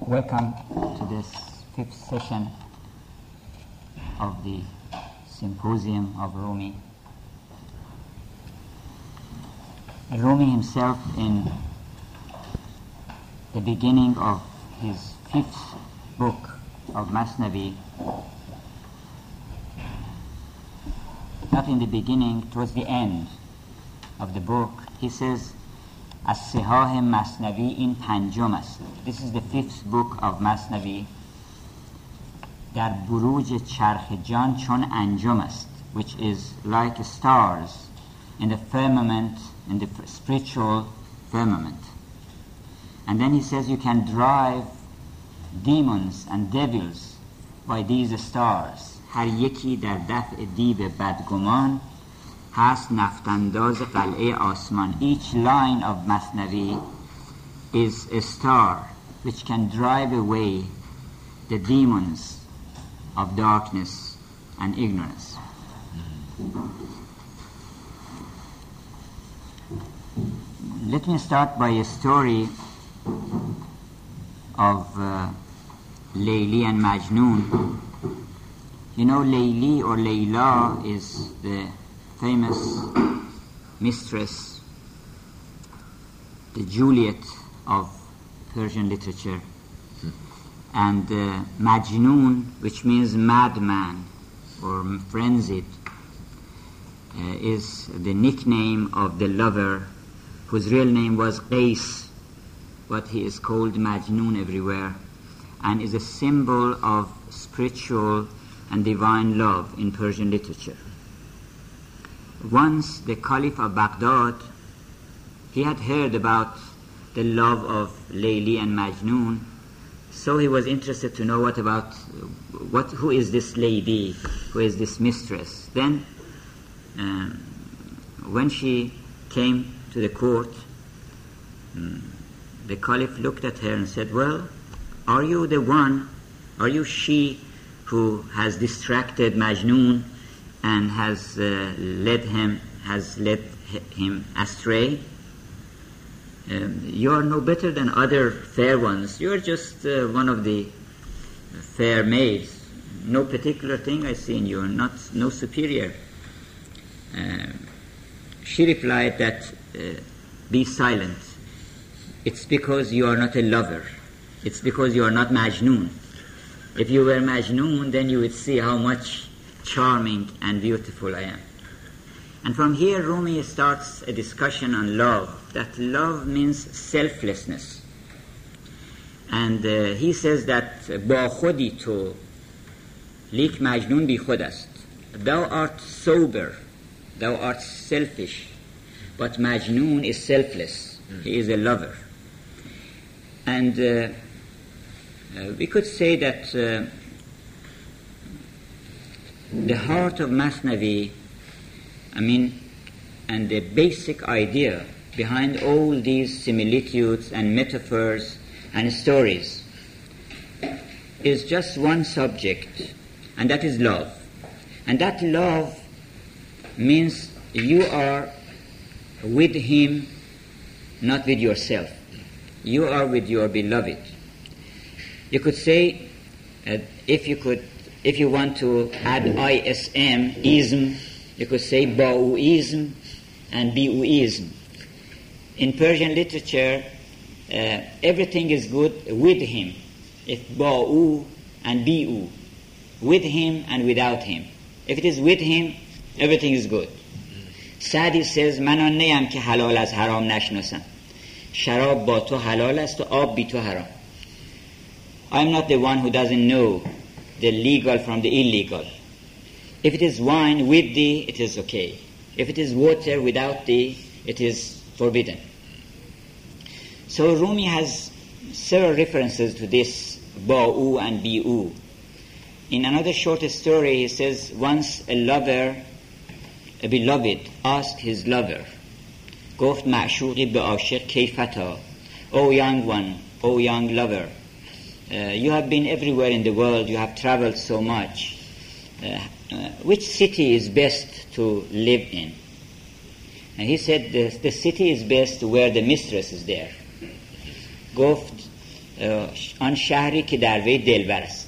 Welcome to this fifth session of the Symposium of Rumi. Rumi himself, in the beginning of his fifth book of Masnavi, not in the beginning, towards the end of the book, he says, از سهاه مصنوی این پنجم است This is the fifth book of Masnavi در بروج چرخ جان چون انجم است which is like stars in the firmament in the spiritual firmament and then he says you can drive demons and devils by these stars هر یکی در دفع دیو بدگمان هست نفتانداز قلعه آسمان each line of Masnavi is a star which can drive away the demons of darkness and ignorance let me start by a story of uh, Layli and Majnun. You know, Layli or Layla is the famous mistress, the Juliet of Persian literature, and uh, Majnun, which means madman or frenzied, uh, is the nickname of the lover whose real name was Qais, but he is called Majnun everywhere, and is a symbol of spiritual and divine love in Persian literature once the Caliph of Baghdad, he had heard about the love of Layli and Majnun, so he was interested to know what about what who is this lady, who is this mistress. Then, um, when she came to the court, um, the Caliph looked at her and said, "Well, are you the one? Are you she who has distracted Majnun?" And has uh, led him has led him astray. Um, you are no better than other fair ones. You are just uh, one of the fair maids. No particular thing I see in you. Not no superior. Uh, she replied that uh, be silent. It's because you are not a lover. It's because you are not Majnun. If you were Majnun, then you would see how much charming and beautiful I am. And from here, Rumi starts a discussion on love, that love means selflessness. And uh, he says that با خودی تو لیک مجنون بی خود است. Thou art sober, thou art selfish, but Majnun is selfless. He is a lover. And uh, uh, we could say that uh, the heart of Masnavi, I mean, and the basic idea behind all these similitudes and metaphors and stories is just one subject, and that is love. And that love means you are with him, not with yourself. You are with your beloved. You could say, uh, if you could if you want to add ISM, ism, you could say Ba'uism and Bi'uism. In Persian literature, uh, everything is good with him. If Ba'u and Bi'u, with him and without him. If it is with him, everything is good. Sadi says, من آن نیم که حلال از حرام نشناسم. شراب با تو حلال است و آب بی تو حرام. I'm not the one who doesn't know the legal from the illegal. If it is wine with thee, it is okay. If it is water without thee, it is forbidden. So Rumi has several references to this ba'u and bi'u. In another short story, he says, once a lover, a beloved, asked his lover, گفت معشوقی به عاشق کیفتا O young one, O young lover, uh, you have been everywhere in the world, you have traveled so much. Uh, uh, which city is best to live in? And he said, the, the city is best where the mistress is there. گفت اه، آن شهری که در وی دلبر است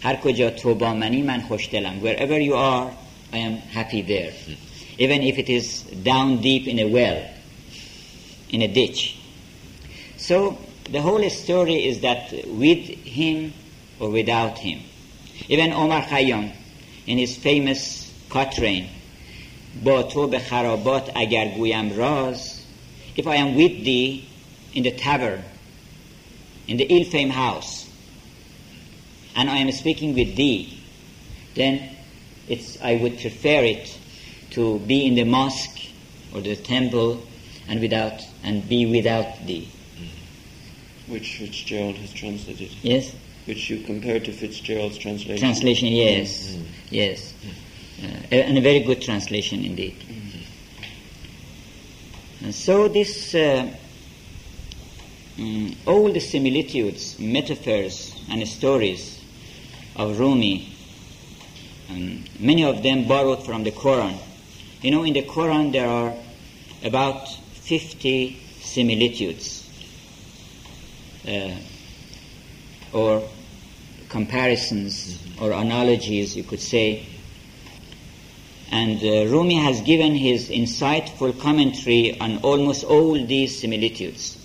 هر کجا تو با منی من خوشدلم wherever you are I am happy there even if it is down deep in a well in a ditch so the whole story is that with him or without him even Omar Khayyam in his famous quatrain با تو به خرابات اگر گویم راز if I am with thee in the tavern in the ill-famed house and I am speaking with thee then it's, I would prefer it to be in the mosque or the temple and without and be without thee Which Fitzgerald has translated. yes. Which you compared to Fitzgerald's translation. translation yes. Yes. Uh, and a very good translation indeed. And so this uh, mm, all the similitudes metaphors and stories of Rumi um, many of them borrowed from the Quran. You know in the Quran there are about 50 similitudes uh, or comparisons or analogies, you could say. And uh, Rumi has given his insightful commentary on almost all these similitudes.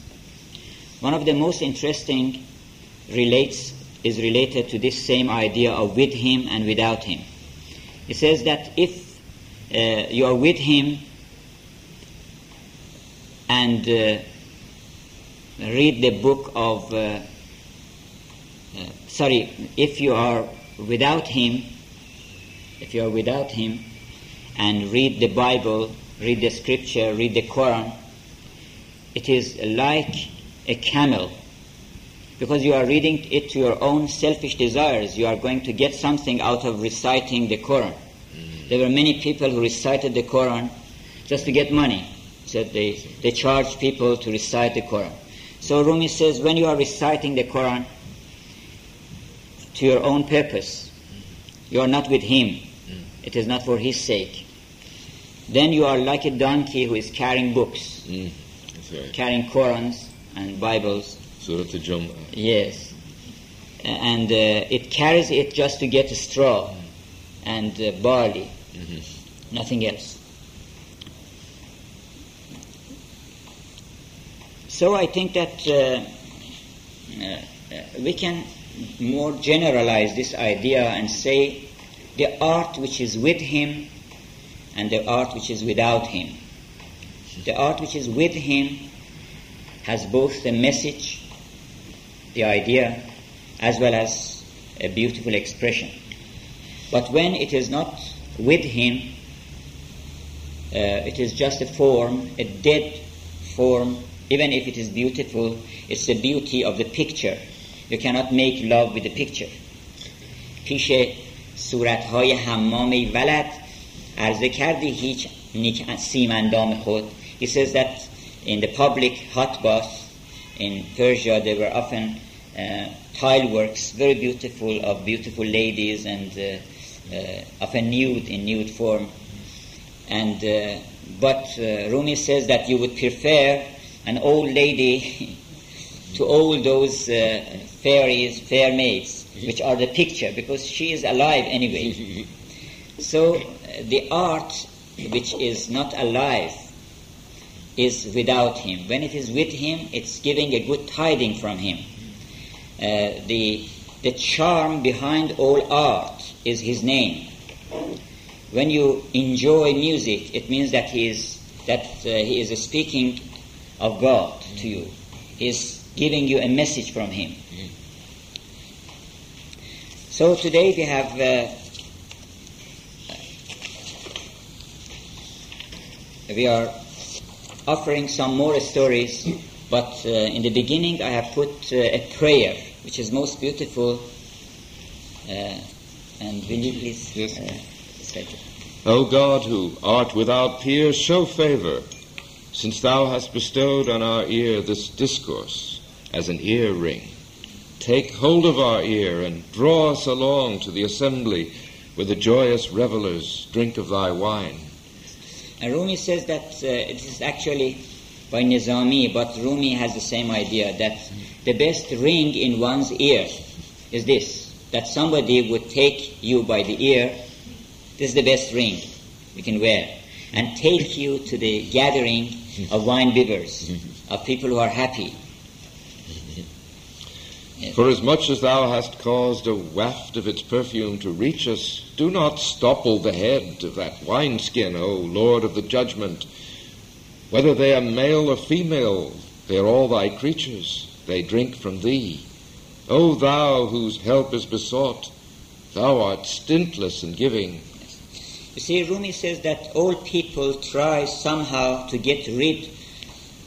One of the most interesting relates is related to this same idea of with him and without him. He says that if uh, you are with him and uh, read the book of uh, uh, sorry, if you are without him, if you are without him, and read the Bible, read the scripture, read the Quran, it is like a camel. Because you are reading it to your own selfish desires, you are going to get something out of reciting the Quran. There were many people who recited the Quran just to get money. So they, they charged people to recite the Quran. So Rumi says, when you are reciting the Quran, to your own purpose. You are not with him. It is not for his sake. Then you are like a donkey who is carrying books, Mm, right. carrying Qurans and Bibles. Surah Al-Jumu'ah. Yes. And uh, it carries it just to get straw and uh, barley, nothing else. So I think that uh, uh, we can more generalize this idea and say the art which is with him and the art which is without him. The art which is with him has both the message, the idea, as well as a beautiful expression. But when it is not with him, uh, it is just a form, a dead form. Even if it is beautiful, it's the beauty of the picture. You cannot make love with the picture. پیش صورتهای حمام ولد عرضه کردی هیچ نیک سیمندام خود He says that in the public hot bath in Persia there were often uh, tile works, very beautiful, of beautiful ladies and uh, uh, often nude in nude form. And uh, but uh, Rumi says that you would prefer an old lady to all those uh, fairies, fair maids, which are the picture, because she is alive anyway. so uh, the art which is not alive is without him. When it is with him, it's giving a good tiding from him. Uh, the, the charm behind all art is his name. When you enjoy music, it means that he is, that, uh, he is speaking of God to you. He is giving you a message from him. So today we have uh, we are offering some more stories, but uh, in the beginning I have put uh, a prayer, which is most beautiful. Uh, and will you please Yes. uh? O God, who art without peer, show favor, since thou hast bestowed on our ear this discourse as an ear ring. Take hold of our ear and draw us along to the assembly where the joyous revelers drink of thy wine. And Rumi says that uh, it is actually by Nizami, but Rumi has the same idea that the best ring in one's ear is this that somebody would take you by the ear. This is the best ring you can wear. And take you to the gathering of wine bibbers, of people who are happy. For as much as thou hast caused a waft of its perfume to reach us, do not stopple the head of that wineskin, O Lord of the judgment. Whether they are male or female, they are all thy creatures. They drink from thee. O thou whose help is besought, thou art stintless in giving. You see, Rumi says that all people try somehow to get rid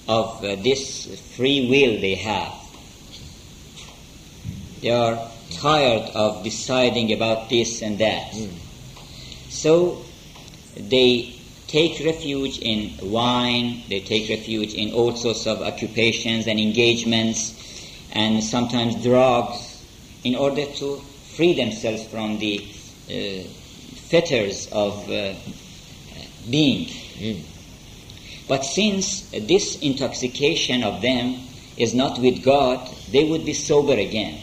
of uh, this free will they have. They are tired of deciding about this and that. So they take refuge in wine, they take refuge in all sorts of occupations and engagements, and sometimes drugs, in order to free themselves from the uh, fetters of uh, being. But since this intoxication of them is not with God, they would be sober again.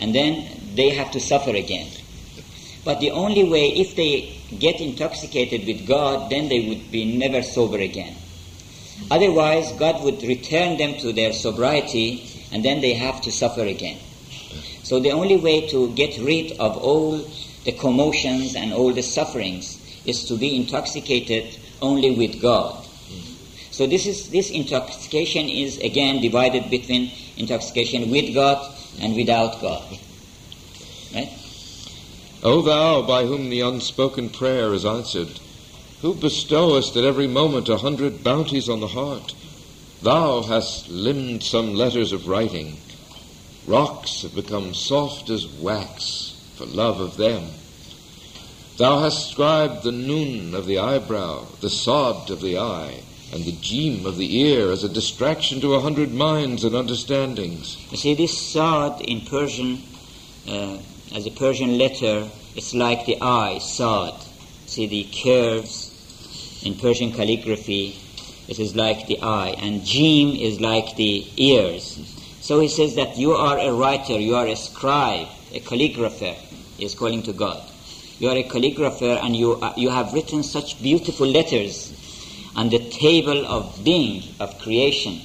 And then they have to suffer again. But the only way, if they get intoxicated with God, then they would be never sober again. Otherwise, God would return them to their sobriety, and then they have to suffer again. So the only way to get rid of all the commotions and all the sufferings is to be intoxicated only with God. So this is this intoxication is again divided between intoxication with God and without God. Right? O thou by whom the unspoken prayer is answered, who bestowest at every moment a hundred bounties on the heart, thou hast limned some letters of writing. Rocks have become soft as wax for love of them. Thou hast scribed the noon of the eyebrow, the sod of the eye, and the jim of the ear as a distraction to a hundred minds and understandings. You see, this sod in Persian, uh, as a Persian letter, it's like the eye, sod. See the curves in Persian calligraphy, it is like the eye, and jim is like the ears. So he says that you are a writer, you are a scribe, a calligrapher, is calling to God. You are a calligrapher and you, uh, you have written such beautiful letters on the table of being, of creation,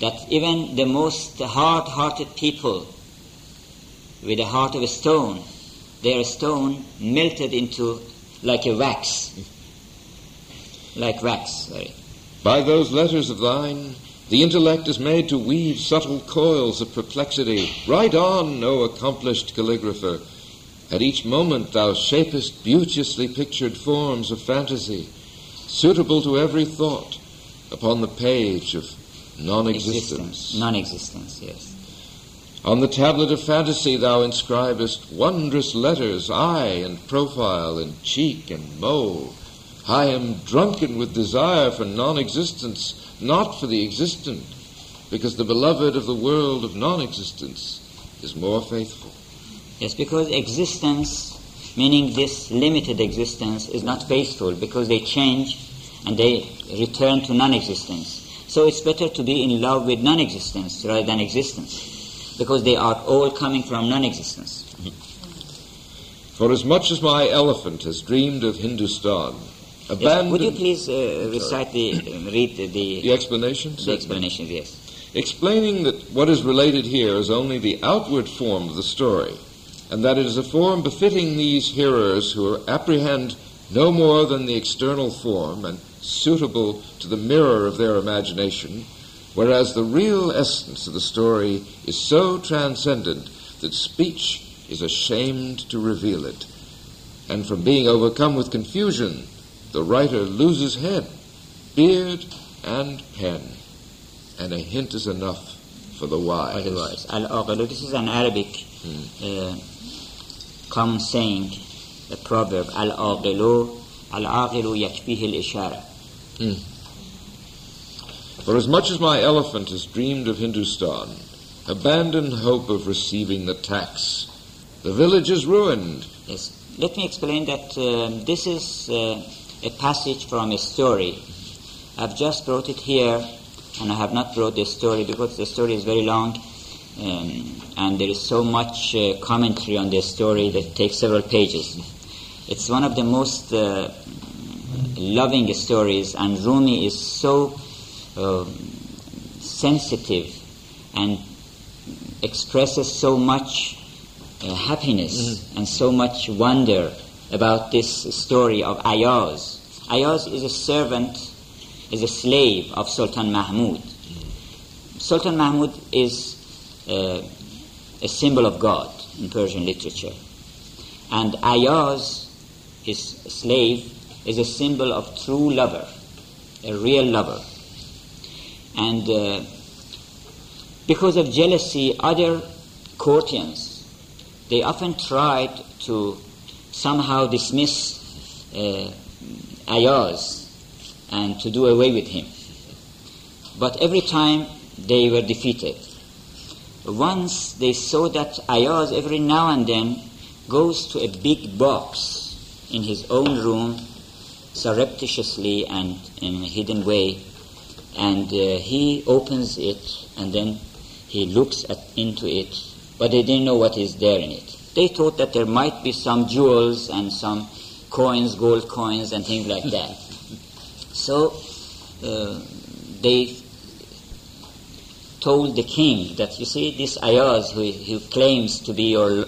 that even the most hard-hearted people with a heart of a stone, their stone melted into like a wax, like wax, sorry. By those letters of thine, the intellect is made to weave subtle coils of perplexity. Write on, O accomplished calligrapher. At each moment thou shapest beauteously pictured forms of fantasy, suitable to every thought, upon the page of non-existence. Non-existence, yes. On the tablet of fantasy thou inscribest wondrous letters, eye and profile and cheek and mole. I am drunken with desire for non-existence, not for the existent, because the beloved of the world of non-existence is more faithful. Yes, because existence, meaning this limited existence, is not faithful because they change and they return to non-existence. So it's better to be in love with non-existence rather than existence because they are all coming from non-existence. For as much as my elephant has dreamed of Hindustan, Yes, would you please uh, recite the, uh, read the, the the, explanation? the explanation, yes. explaining that what is related here is only the outward form of the story, and that it is a form befitting these hearers who apprehend no more than the external form and suitable to the mirror of their imagination, whereas the real essence of the story is so transcendent that speech is ashamed to reveal it. And from being overcome with confusion, the writer loses head, beard, and pen, and a hint is enough for the wise. Otherwise, al-aqilu, this is an Arabic uh, common saying, a proverb, al-aqilu, al-aqilu yakfihi al-ishara. For as much as my elephant has dreamed of Hindustan, abandon hope of receiving the tax. The village is ruined. Yes. Let me explain that um, this is uh, a passage from a story. I've just brought it here, and I have not brought the story because the story is very long. Um, and there is so much uh, commentary on this story that takes several pages. It's one of the most uh, loving stories, and Rumi is so uh, sensitive and expresses so much uh, happiness and so much wonder about this story of Ayaz. Ayaz is a servant, is a slave of Sultan Mahmud. Sultan Mahmud is uh, a symbol of God in Persian literature. And Ayaz, his slave, is a symbol of true lover, a real lover. And uh, because of jealousy, other courtiers, they often tried to somehow dismiss uh, Ayaz and to do away with him. But every time they were defeated. Once they saw that Ayaz every now and then goes to a big box in his own room surreptitiously and in a hidden way and uh, he opens it and then he looks at, into it but they didn't know what is there in it they thought that there might be some jewels and some coins gold coins and things like that. So uh, they told the king that you see this Ayaz who, who claims to be your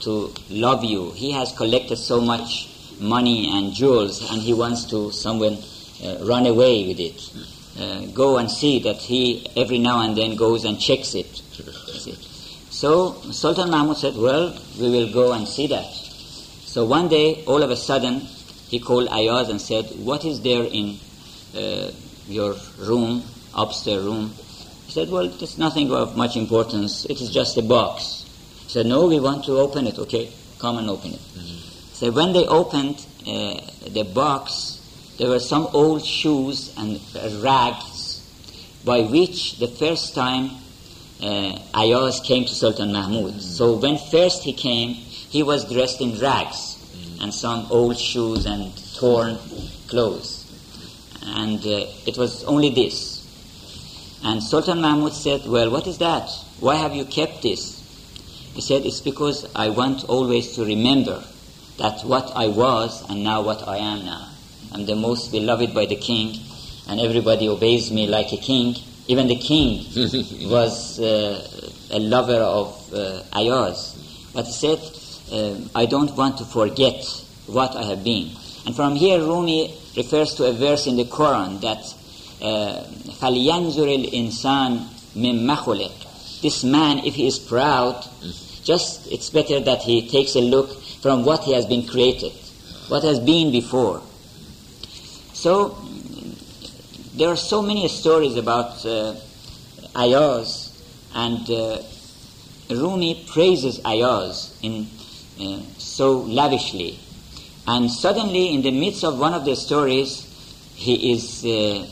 to love you he has collected so much money and jewels and he wants to someone uh, run away with it. Uh, go and see that he every now and then goes and checks it so Sultan Mahmud said well we will go and see that so one day all of a sudden he called Ayaz and said what is there in uh, your room upstairs room he said, Well, it's nothing of much importance. It is just a box. He said, No, we want to open it. Okay, come and open it. Mm-hmm. So when they opened uh, the box, there were some old shoes and rags by which the first time uh, Ayaz came to Sultan Mahmud. Mm-hmm. So when first he came, he was dressed in rags mm-hmm. and some old shoes and torn clothes. And uh, it was only this. And Sultan Mahmud said, Well, what is that? Why have you kept this? He said, It's because I want always to remember that what I was and now what I am now. I'm the most beloved by the king, and everybody obeys me like a king. Even the king was uh, a lover of uh, Ayaz. But he said, uh, I don't want to forget what I have been. And from here, Rumi refers to a verse in the Quran that فَلْيَنْزُرِ الْإِنسَانِ مِمَّ خُلِقَ This man, if he is proud, just it's better that he takes a look from what he has been created, what has been before. So, there are so many stories about uh, Ayaz, and uh, Rumi praises Ayaz in, uh, so lavishly. And suddenly, in the midst of one of the stories, he is uh,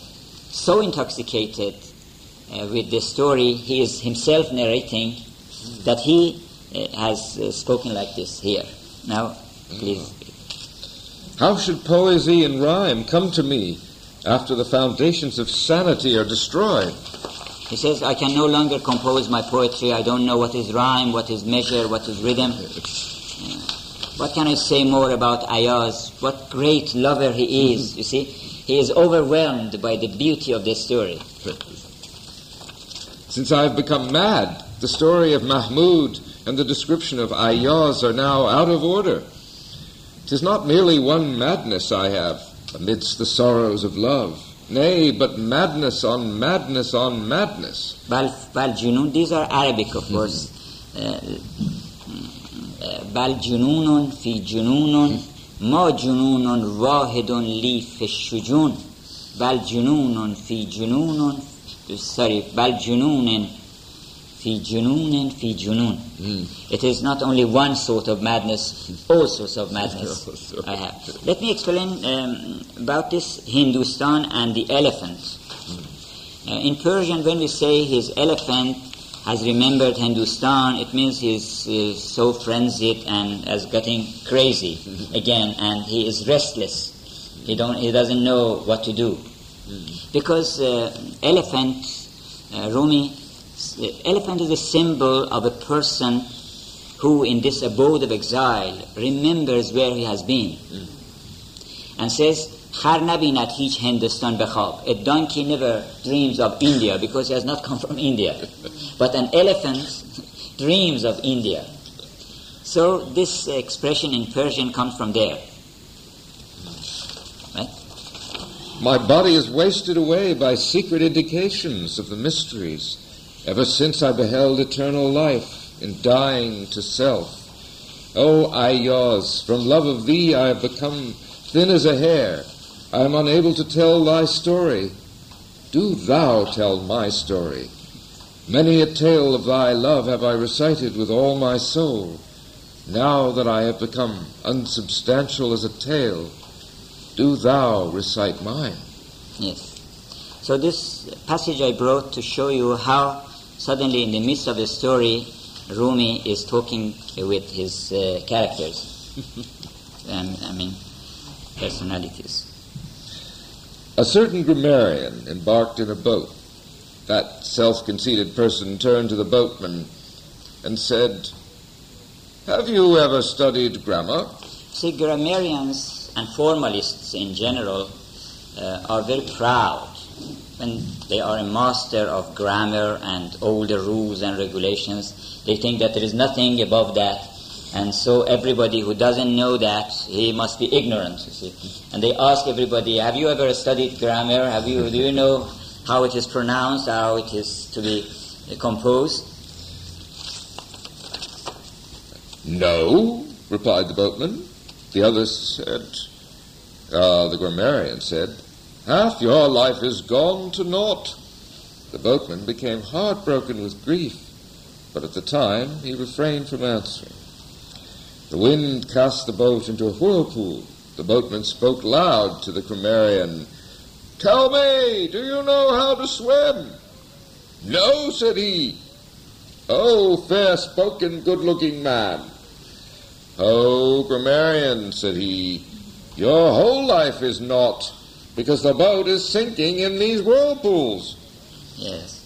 so intoxicated uh, with the story he is himself narrating that he uh, has uh, spoken like this here. Now, please. How should poesy and rhyme come to me after the foundations of sanity are destroyed? He says, I can no longer compose my poetry. I don't know what is rhyme, what is measure, what is rhythm. What can I say more about Ayaz? What great lover he is, you see? He is overwhelmed by the beauty of this story. Since I have become mad, the story of Mahmud and the description of Ayaz are now out of order. Tis not merely one madness I have amidst the sorrows of love. Nay, but madness on madness on madness. Bal, bal junun, these are Arabic, of course. Bal jununun fi jununun ما جنون واحد لی فی الشجون بل جنون فی جنون sorry بل جنون fi junoon fi junoon. It is not only one sort of madness, all sorts of madness I have. Let me explain um, about this Hindustan and the elephant. Uh, in Persian, when we say his elephant has remembered Hindustan, it means he's, is so frenzied and is getting crazy again, and he is restless. He, don't, he doesn't know what to do. Because uh, elephant, uh, Rumi The elephant is a symbol of a person who, in this abode of exile, remembers where he has been and says, خر نبیند هیچ هندوستان به خواب. A donkey never dreams of India because he has not come from India. But an elephant dreams of India. So this expression in Persian comes from there. Right? My body is wasted away by secret indications of the mysteries, ever since I beheld eternal life in dying to self. O Ayaz, from love of thee I have become thin as a hair. I am unable to tell thy story. Do thou tell my story. Many a tale of thy love have I recited with all my soul. Now that I have become unsubstantial as a tale, do thou recite mine. Yes. So this passage I brought to show you how suddenly in the midst of the story, Rumi is talking with his uh, characters. um, I mean, personalities. A certain grammarian embarked in a boat. That self conceited person turned to the boatman and said, Have you ever studied grammar? See, grammarians and formalists in general uh, are very proud when they are a master of grammar and all the rules and regulations. They think that there is nothing above that, and so everybody who doesn't know that, he must be ignorant, you see. And they ask everybody, have you ever studied grammar? Have you, do you know how it is pronounced, how it is to be composed? No, replied the boatman. The other said, uh, the grammarian said, Half your life is gone to naught. The boatman became heartbroken with grief, but at the time he refrained from answering. The wind cast the boat into a whirlpool. The boatman spoke loud to the grammarian. Tell me, do you know how to swim? No, said he. Oh, fair spoken, good looking man. Oh, grammarian, said he, your whole life is naught, because the boat is sinking in these whirlpools. Yes.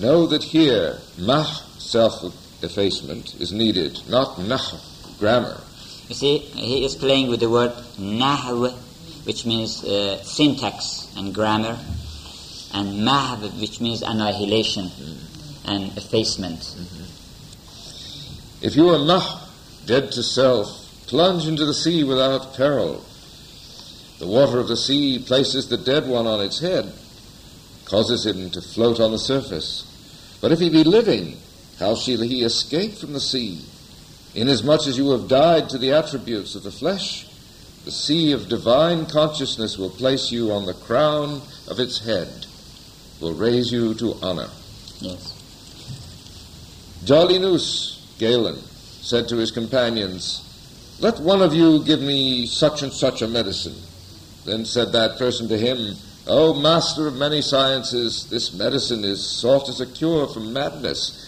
Know that here, mah, self effacement, is needed, not nah, grammar. You see, he is playing with the word nahw, which means uh, syntax and grammar, and mahv, which means annihilation and effacement. If you are mah, dead to self, plunge into the sea without peril. The water of the sea places the dead one on its head, causes him to float on the surface. But if he be living, how shall he escape from the sea? Inasmuch as you have died to the attributes of the flesh, the sea of divine consciousness will place you on the crown of its head, will raise you to honor. Yes. Jalinus, Galen, said to his companions, Let one of you give me such and such a medicine. Then said that person to him, O master of many sciences, this medicine is sought as a cure from madness.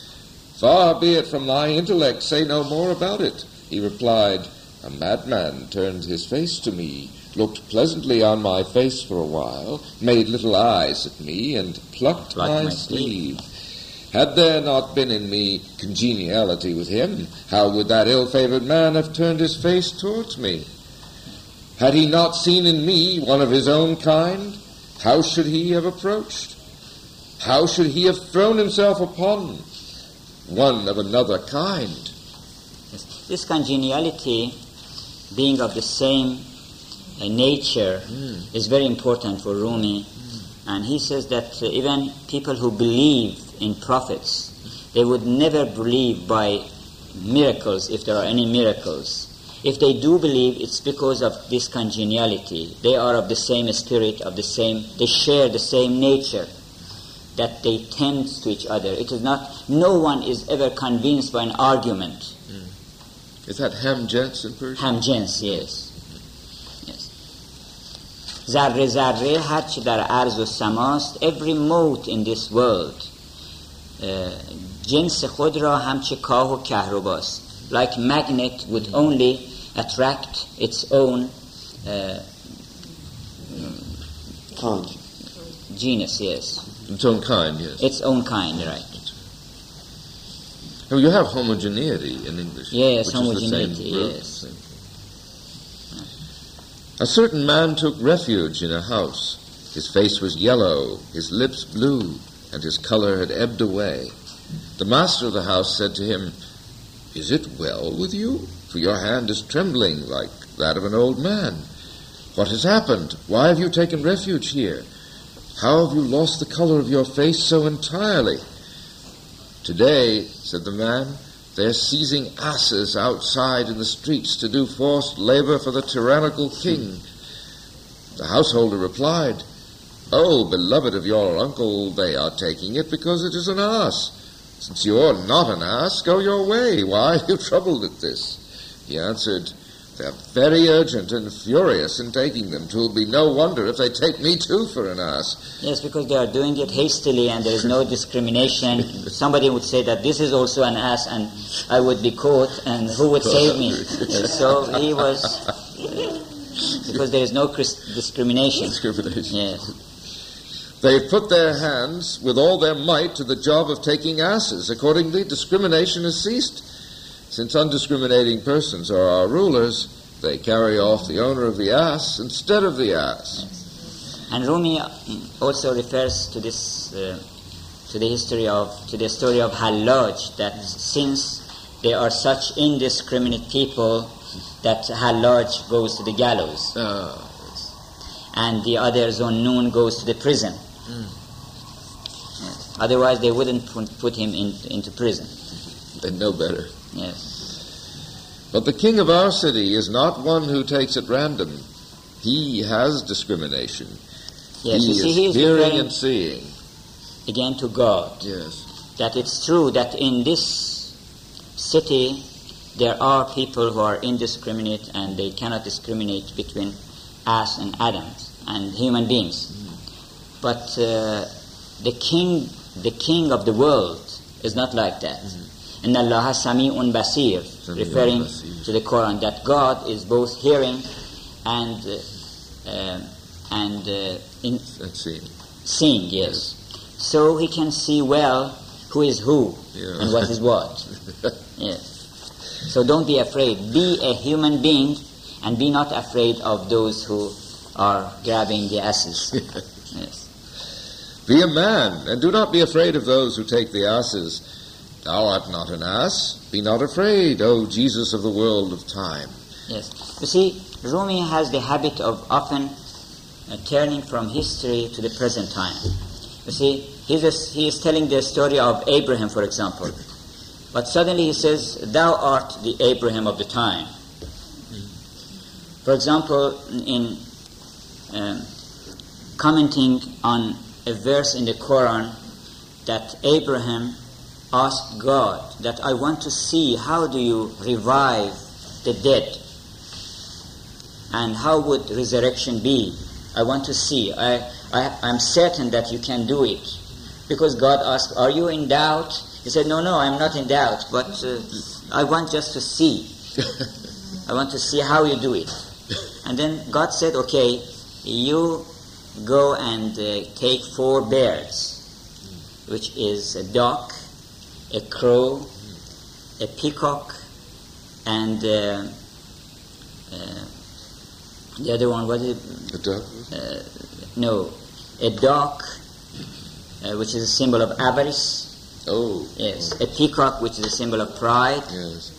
Far be it from thy intellect, say no more about it. He replied, A madman turned his face to me, looked pleasantly on my face for a while, made little eyes at me, and plucked Plucked my, my sleeve. Had there not been in me congeniality with him, how would that ill-favored man have turned his face towards me? Had he not seen in me one of his own kind, how should he have approached? How should he have thrown himself upon one of another kind? Yes. This congeniality, being of the same uh, nature, is very important for Rumi. And he says that uh, even people who believe in prophets, they would never believe by miracles if there are any miracles. If they do believe, it's because of this congeniality. They are of the same spirit, of the same, they share the same nature, that they tend to each other. It is not, no one is ever convinced by an argument. Is that Ham Jens in Persian? همجنس yes. yes. ذره ذره هر چه در عرض و سماست every mote in this world uh, جنس خود را همچه کاه و کهرباست like magnet would only attract its own uh, Can't. genus yes Its own kind, yes. its own kind right No, you have homogeneity in English. Yes, which is the same homogeneity, yes. thing. A certain man took refuge in a house. His face was yellow, his lips blue, and his color had ebbed away. The master of the house said to him, Is it well with you? For your hand is trembling like that of an old man. What has happened? Why have you taken refuge here? How have you lost the color of your face so entirely? Today, said the man, they're seizing asses outside in the streets to do forced labor for the tyrannical king. The householder replied, Oh, beloved of your uncle, they are taking it because it is an ass. Since you are not an ass, go your way. Why are you troubled at this? He answered, They're very urgent and furious in taking them. Twill be no wonder if they take me too for an ass. Yes, because they are doing it hastily and there is no discrimination. Somebody would say that this is also an ass and I would be caught and who would save me? So he was, because there is no discrimination. Discrimination. Yes. They've put their hands with all their might to the job of taking asses. Accordingly, discrimination has ceased. Since undiscriminating persons are our rulers, they carry off the owner of the ass instead of the ass. And Rumi also refers to this, uh, to the history of, to the story of Hallaj, that since they are such indiscriminate people, that Hallaj goes to the gallows, Ah, and the other Zunnun goes to the prison. Yes. Otherwise, they wouldn't put, put him in, into prison. they know better. Yes. But the king of our city is not one who takes at random. He has discrimination. Yes. he you see, is he is hearing and seeing. again to God. Yes. that it's true that in this city there are people who are indiscriminate and they cannot discriminate between us and Adams and human beings. But uh, the king, the king of the world, is not like that. In Allah Sami'un Basir, Sami'un referring to the Quran, that God is both hearing and uh, uh, and uh, in, seeing. seeing, yes. So he can see well who is who Yeah. and what is what. yes. So don't be afraid. Be a human being and be not afraid of those who are grabbing the asses. yes. Be a man, and do not be afraid of those who take the asses. Thou art not an ass. Be not afraid, O Jesus of the world of time. Yes. You see, Rumi has the habit of often uh, turning from history to the present time. You see, he's a, he is telling the story of Abraham, for example. But suddenly he says, Thou art the Abraham of the time. For example, in um, commenting on a verse in the Quran that Abraham asked God that I want to see how do you revive the dead and how would resurrection be? I want to see. I, I, I'm certain that you can do it. Because God asked, Are you in doubt? He said, No, no, I'm not in doubt, but uh, I want just to see. I want to see how you do it. And then God said, Okay, you go and uh, take four birds, which is a duck, a crow, a peacock, and uh, uh, the other one, what is it? The duck? No, a duck, uh, which is a symbol of avarice. Oh, Yes, a peacock, which is a symbol of pride. yes.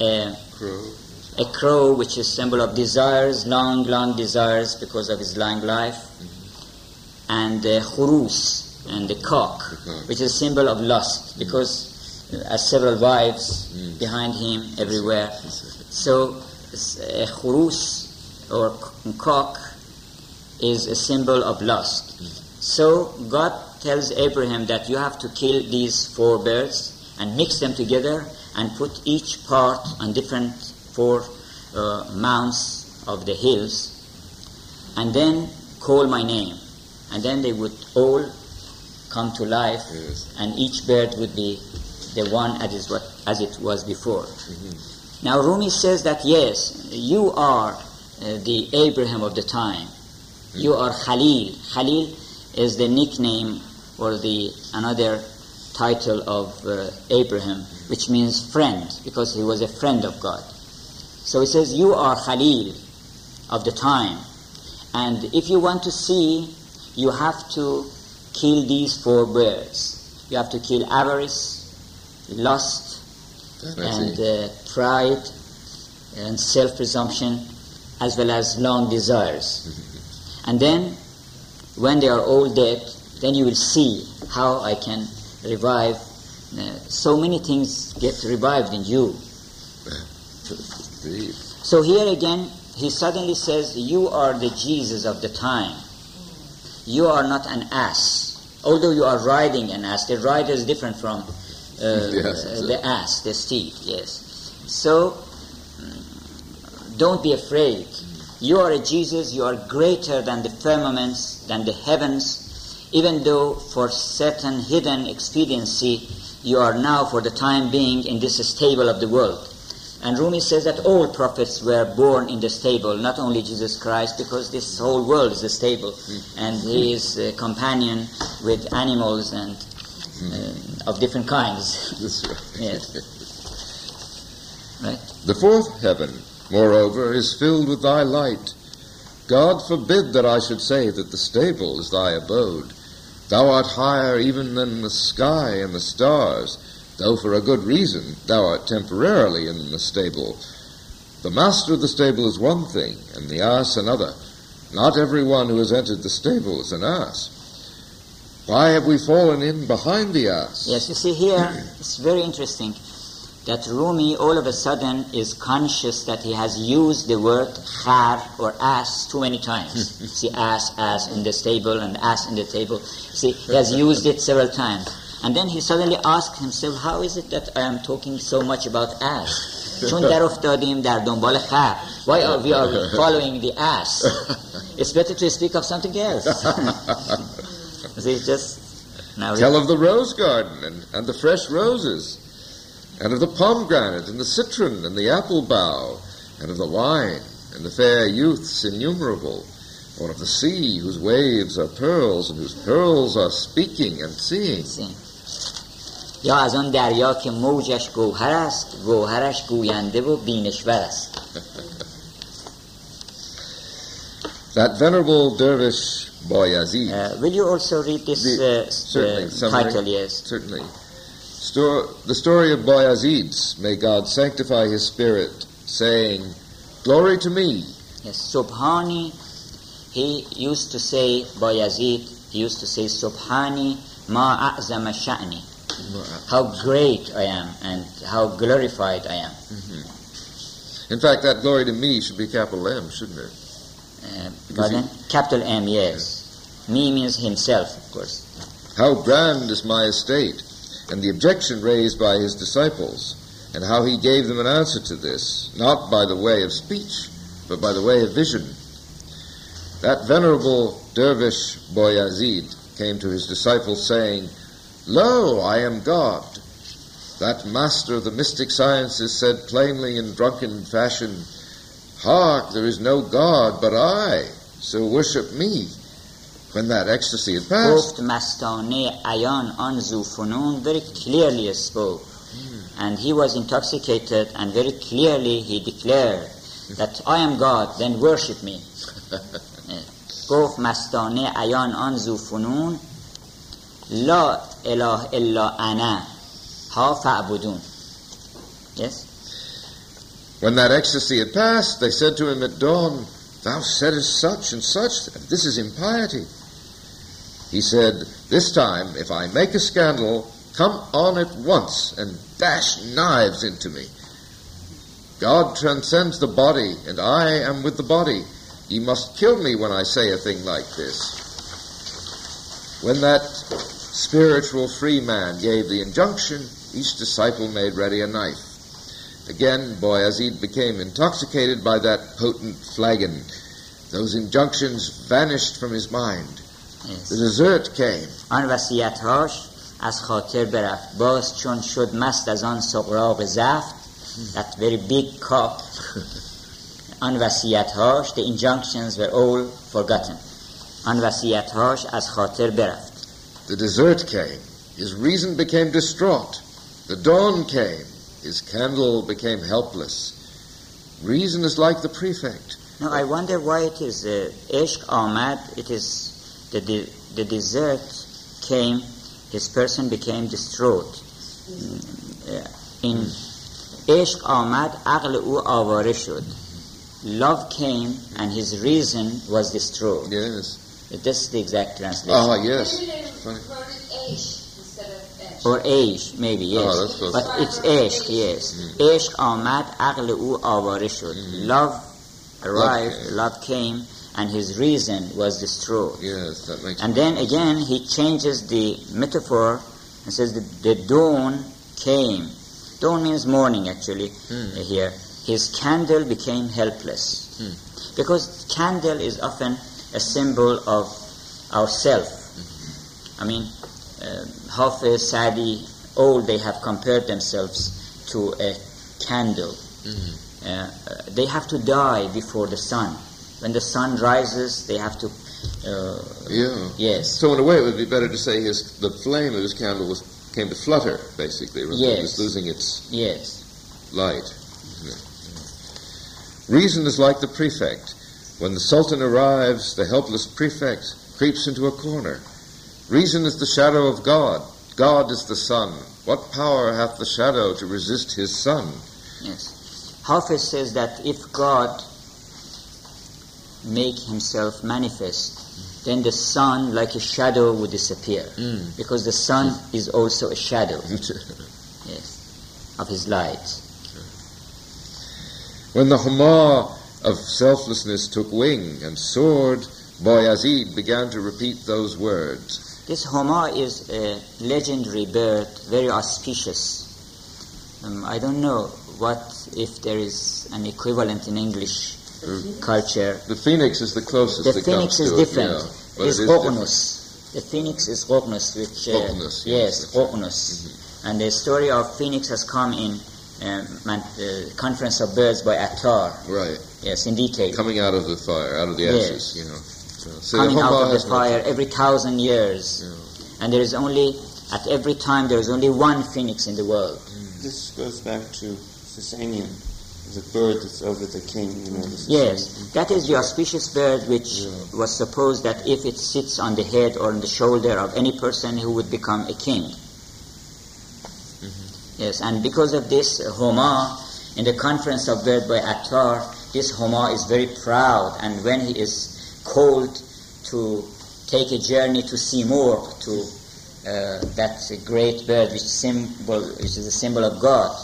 A, Crow. a crow, which is a symbol of desires, long, long desires because of his long life. And a khurus, and the cock, The cock. which is a symbol of lust because uh, has several wives Mm. behind him everywhere. So a khurus or cock is a symbol of lust. So God tells Abraham that you have to kill these four birds and mix them together and put each part on different four uh, mounts of the hills and then call my name. And then they would all come to life Yes. and each bird would be the one as, what, as it was before. Now Rumi says that yes, you are uh, the Abraham of the time. You are Khalil. Khalil is the nickname or the another title of uh, Abraham, which means friend, because he was a friend of God. So he says, You are Khalil of the time. And if you want to see, you have to kill these four birds. You have to kill avarice, lust, and uh, pride, and self presumption, as well as long desires. and then, when they are all dead, then you will see how I can revive. Uh, so many things get revived in you. So here again, he suddenly says, You are the Jesus of the time. You are not an ass. Although you are riding an ass, the rider is different from uh, Yes, uh, the ass, the steed, yes. So, don't be afraid. You are a Jesus, you are greater than the firmaments, than the heavens, even though for certain hidden expediency you are now, for the time being, in this stable of the world. And Rumi says that all prophets were born in the stable, not only Jesus Christ, because this whole world is a stable, and he is a companion with animals and uh, of different kinds. That's right. yes. Right. The fourth heaven, moreover, is filled with thy light. God forbid that I should say that the stable is thy abode. Thou art higher even than the sky and the stars, though for a good reason thou art temporarily in the stable. The master of the stable is one thing, and the ass another. Not every one who has entered the stable is an ass. Why have we fallen in behind the ass? Yes, you see here, it's very interesting that Rumi all of a sudden is conscious that he has used the word khar or ass too many times. see, ass, ass in the stable and ass in the table. See, he has used it several times. And then he suddenly asks himself, how is it that I am talking so much about ass? چون در افتادیم در دنبال خر. Why are we are following the ass? It's better to speak of something else. see, just now Tell of the rose garden and, and the fresh roses, and of the pomegranate and the citron and the apple bough, and of the wine and the fair youths innumerable, or of the sea whose waves are pearls and whose pearls are speaking and seeing. سین. یا از آن دریا که موجش گوهر است گوهرش گوینده و بینشور است That venerable dervish Bayazid. Uh, will you also read this the, uh, certainly, uh, title? Yes. Certainly. Stor- the story of Bayazid, may God sanctify his spirit, saying, Glory to me. Yes, Subhani, he used to say, Bayazid, he used to say, Subhani ma a'zama sha'ni how great I am and how glorified I am In fact, that glory to me should be capital M, shouldn't it? uh, pardon? capital M yes me means himself of course How grand is my estate, and the objection raised by his disciples, and how he gave them an answer to this, not by the way of speech, but by the way of vision. That venerable dervish Bayazid came to his disciples saying, Lo, I am God. That master of the mystic sciences said plainly in drunken fashion, Hark, there is no God but I, so worship me. When that ecstasy had passed, گفت مستانه عیان آن زوفنون very clearly spoke and he was intoxicated and very clearly he declared that I am God then worship me گفت مستانه عیان آن زوفنون لا اله الا انا ها فعبدون yes When that ecstasy had passed, they said to him at dawn, Thou saidest such and such, this is impiety. He said, This time, if I make a scandal, come on at once and dash knives into me. God transcends the body, and I am with the body. Ye must kill me when I say a thing like this. When that spiritual free man gave the injunction, each disciple made ready a knife. Again, Bayazid became intoxicated by that potent flagon. Those injunctions vanished from his mind. Yes. The dessert came. آن وصیتهاش از خاطر برفت باز چون شد مست از آن سقراق زفت that very big cup آن وصیتهاش the injunctions were all forgotten آن وصیتهاش از خاطر برفت the dessert came. His reason became distraught. The dawn came. His candle became helpless. Reason is like the prefect. Now I wonder why it is uh, Ishq amad, it is the, the, the desert came, his person became distraught. Mm, In Ishq amad, aql u avare shud. Love came and his reason was distraught. Yes. This is the exact translation. Ah, yes. Maybe they Funny. wrote it Aish instead of Esh. Or Aish, maybe, yes. Oh, but it's Ishq, yes. Ishq amad, aql u avare shud. Love arrived, came. love came, and his reason was destroyed. Yes, that makes And then again, he changes the metaphor and says that the dawn came. Dawn means morning, actually, Hmm. uh, here. His candle became helpless. Hmm. Because candle is often a symbol of ourself. I mean, uh, Hafiz, Sadi, all they have compared themselves to a candle. Mhm. Uh, they have to die before the sun. When the sun rises, they have to. Uh, Yeah. yes. So in a way, it would be better to say his the flame of his candle was came to flutter, basically. rather than Yes. just losing its Yes. light. Reason is like the prefect. When the sultan arrives, the helpless prefect creeps into a corner. Reason is the shadow of God. God is the sun. What power hath the shadow to resist his sun? Yes. Hafiz says that if God make himself manifest, then the sun, like a shadow, would disappear. Mm. Because the sun is also a shadow, yes, of his light. when the Huma of selflessness took wing and soared, Bayazid began to repeat those words. This Homa is a legendary bird, very auspicious. Um, I don't know what if there is an equivalent in English culture. The phoenix is the closest The phoenix is to different. it. Yeah, it's it. The phoenix is Qoqnus, which uh, yes, yes. Mm-hmm. And the story of phoenix has come in um, man, uh, Conference of Birds by Attar. Right. Yes, in detail. Coming out of the fire, out of the Yes. ashes, you know. So, so Coming the out Huma of the no- fire every thousand years. Yeah. And there is only, at every time, there is only one phoenix in the world. This goes back to Sasanian, the bird that's over the king, you know. The Yes, that is the auspicious bird which Yeah. was supposed that if it sits on the head or on the shoulder of any person who would become a king. Yes, and because of this uh, Homa, in the conference of bird by Attar, this Homa is very proud, and when he is called to take a journey to Simurgh, to uh, that great bird which symbol, which is a symbol of God,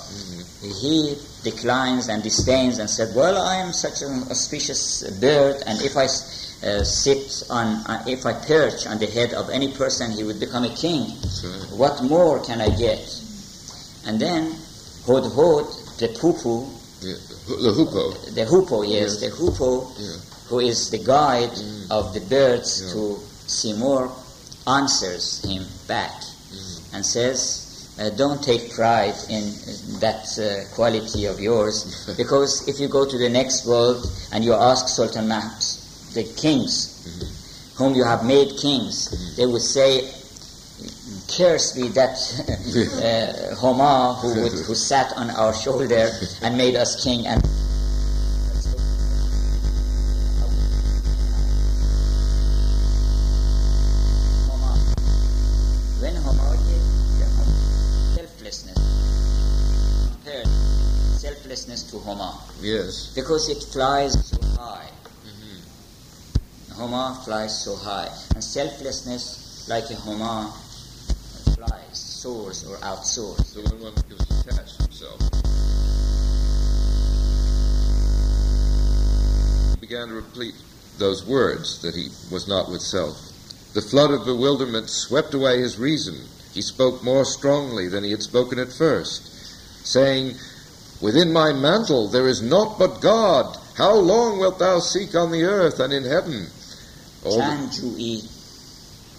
he declines and disdains and said, "Well, I am such an auspicious bird, and if I uh, sit on, uh, if I perch on the head of any person, he would become a king. Right. What more can I get?" And then Hod the poo Yeah, the, hoopoe. the hoopoe, yes, Yes. the hoopoe, Yeah. who is the guide Mm. of the birds Yeah. to Simurgh, answers him back Mm. and says, uh, "Don't take pride in that uh, quality of yours, because if you go to the next world and you ask Sultan Mahmud, the kings Mm-hmm. whom you have made kings, they would say." Curse be that uh, Homa who, would, who sat on our shoulder and made us king and when Homa selflessness compared selflessness to Homa Yes. because it flies so high. Homa flies so high, and selflessness, like a Homa, source or outsource. The one who attached himself. He began to repeat those words that he was not with self. The flood of bewilderment swept away his reason. He spoke more strongly than he had spoken at first, saying, Within my mantle there is naught but God. How long wilt thou seek on the earth and in heaven? All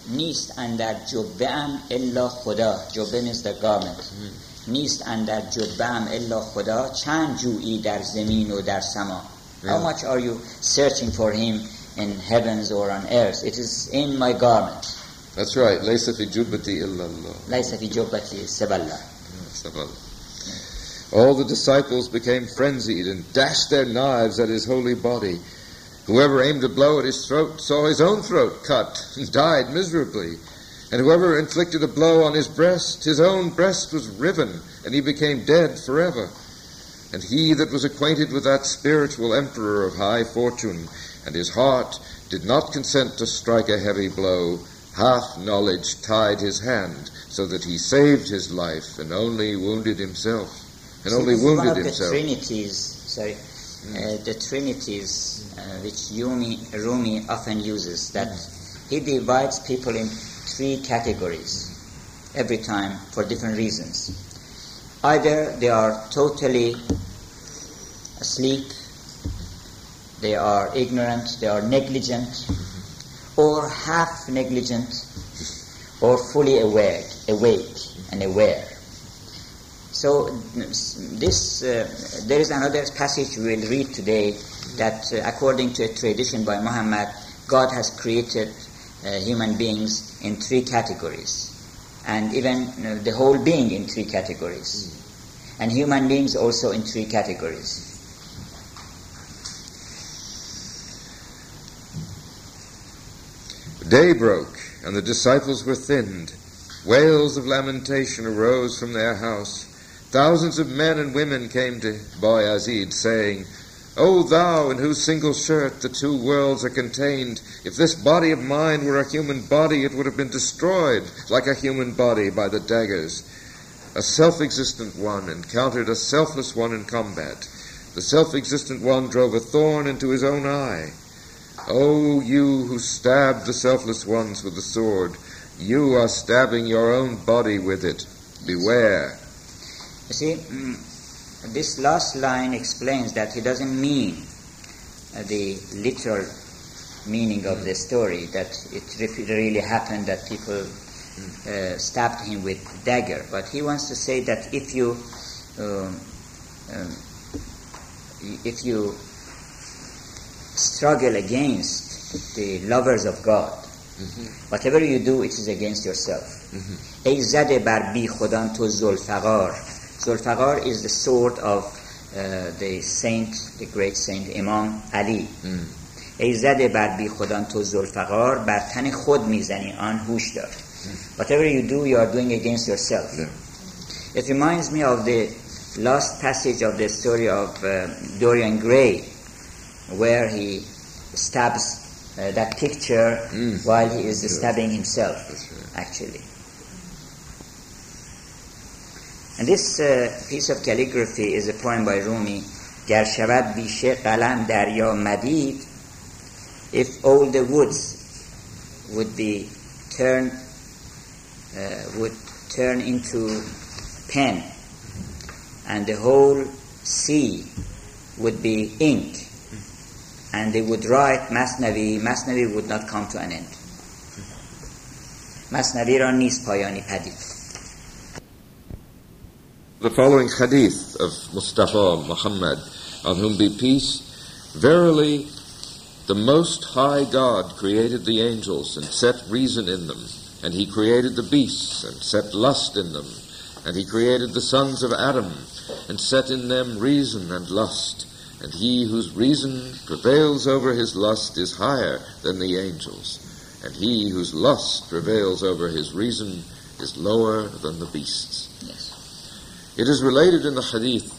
نیست اندر جبه ام الا خدا جبه means the garment نیست اندر جبه ام الا خدا چند جویی در زمین و در سما how Yeah. much are you searching for him in heavens or on earth it is in my garment That's right. ليس في جبتي إلا الله. ليس في جبتي سبلا. All the disciples became frenzied and dashed their knives at his holy body. Whoever aimed a blow at his throat saw his own throat cut and died miserably. And whoever inflicted a blow on his breast, his own breast was riven, and he became dead forever. And he that was acquainted with that spiritual emperor of high fortune, and his heart did not consent to strike a heavy blow, half knowledge tied his hand, so that he saved his life and only wounded himself, and only this is one wounded of himself. The trinities, sorry, uh, the trinities which Yumi, Rumi often uses, that he divides people in three categories every time for different reasons. Either they are totally asleep, they are ignorant, they are negligent, or half negligent, or fully awake, awake and aware. So this uh, there is another passage we will read today that, uh, according to a tradition by Muhammad, God has created uh, human beings in three categories, and even the whole being in three categories, and human beings also in three categories. Day broke, and the disciples were thinned. Wails of lamentation arose from their house. Thousands of men and women came to Bayazid, saying, O thou in whose single shirt the two worlds are contained, if this body of mine were a human body, it would have been destroyed like a human body by the daggers. A self existent one encountered a selfless one in combat. The self existent one drove a thorn into his own eye. O you who stabbed the selfless ones with the sword, you are stabbing your own body with it. Beware. You see, mm, this last line explains that he doesn't mean uh, the literal meaning of the story, that it re- really happened that people uh, stabbed him with dagger. But he wants to say that if you, um, um, if you struggle against the lovers of God, whatever you do, it is against yourself. ای زده بر بی خودان تو زلفقار Zulfiqar is the sword of uh, the saint, the great saint Imam Ali. ای زده بر بی خودان تو زلفقار بر تن خود میزنی آن هوش دار whatever you do you are doing against yourself yeah. it reminds me of the last passage of the story of uh, Dorian Gray where he stabs uh, that picture mm. while he is stabbing himself actually And this uh, piece of calligraphy is a poem by Rumi. گر شود بیشه قلم دریا مدید if all the woods would be turned uh, would turn into pen and the whole sea would be ink and they would write Masnavi Masnavi would not come to an end Masnavi را نیست پایانی پدید the following hadith of Mustafa Muhammad, on whom be peace, verily the Most High God created the angels and set reason in them, and he created the beasts and set lust in them, and he created the sons of Adam and set in them reason and lust, and he whose reason prevails over his lust is higher than the angels, and he whose lust prevails over his reason is lower than the beasts. yes. It is related in the Hadith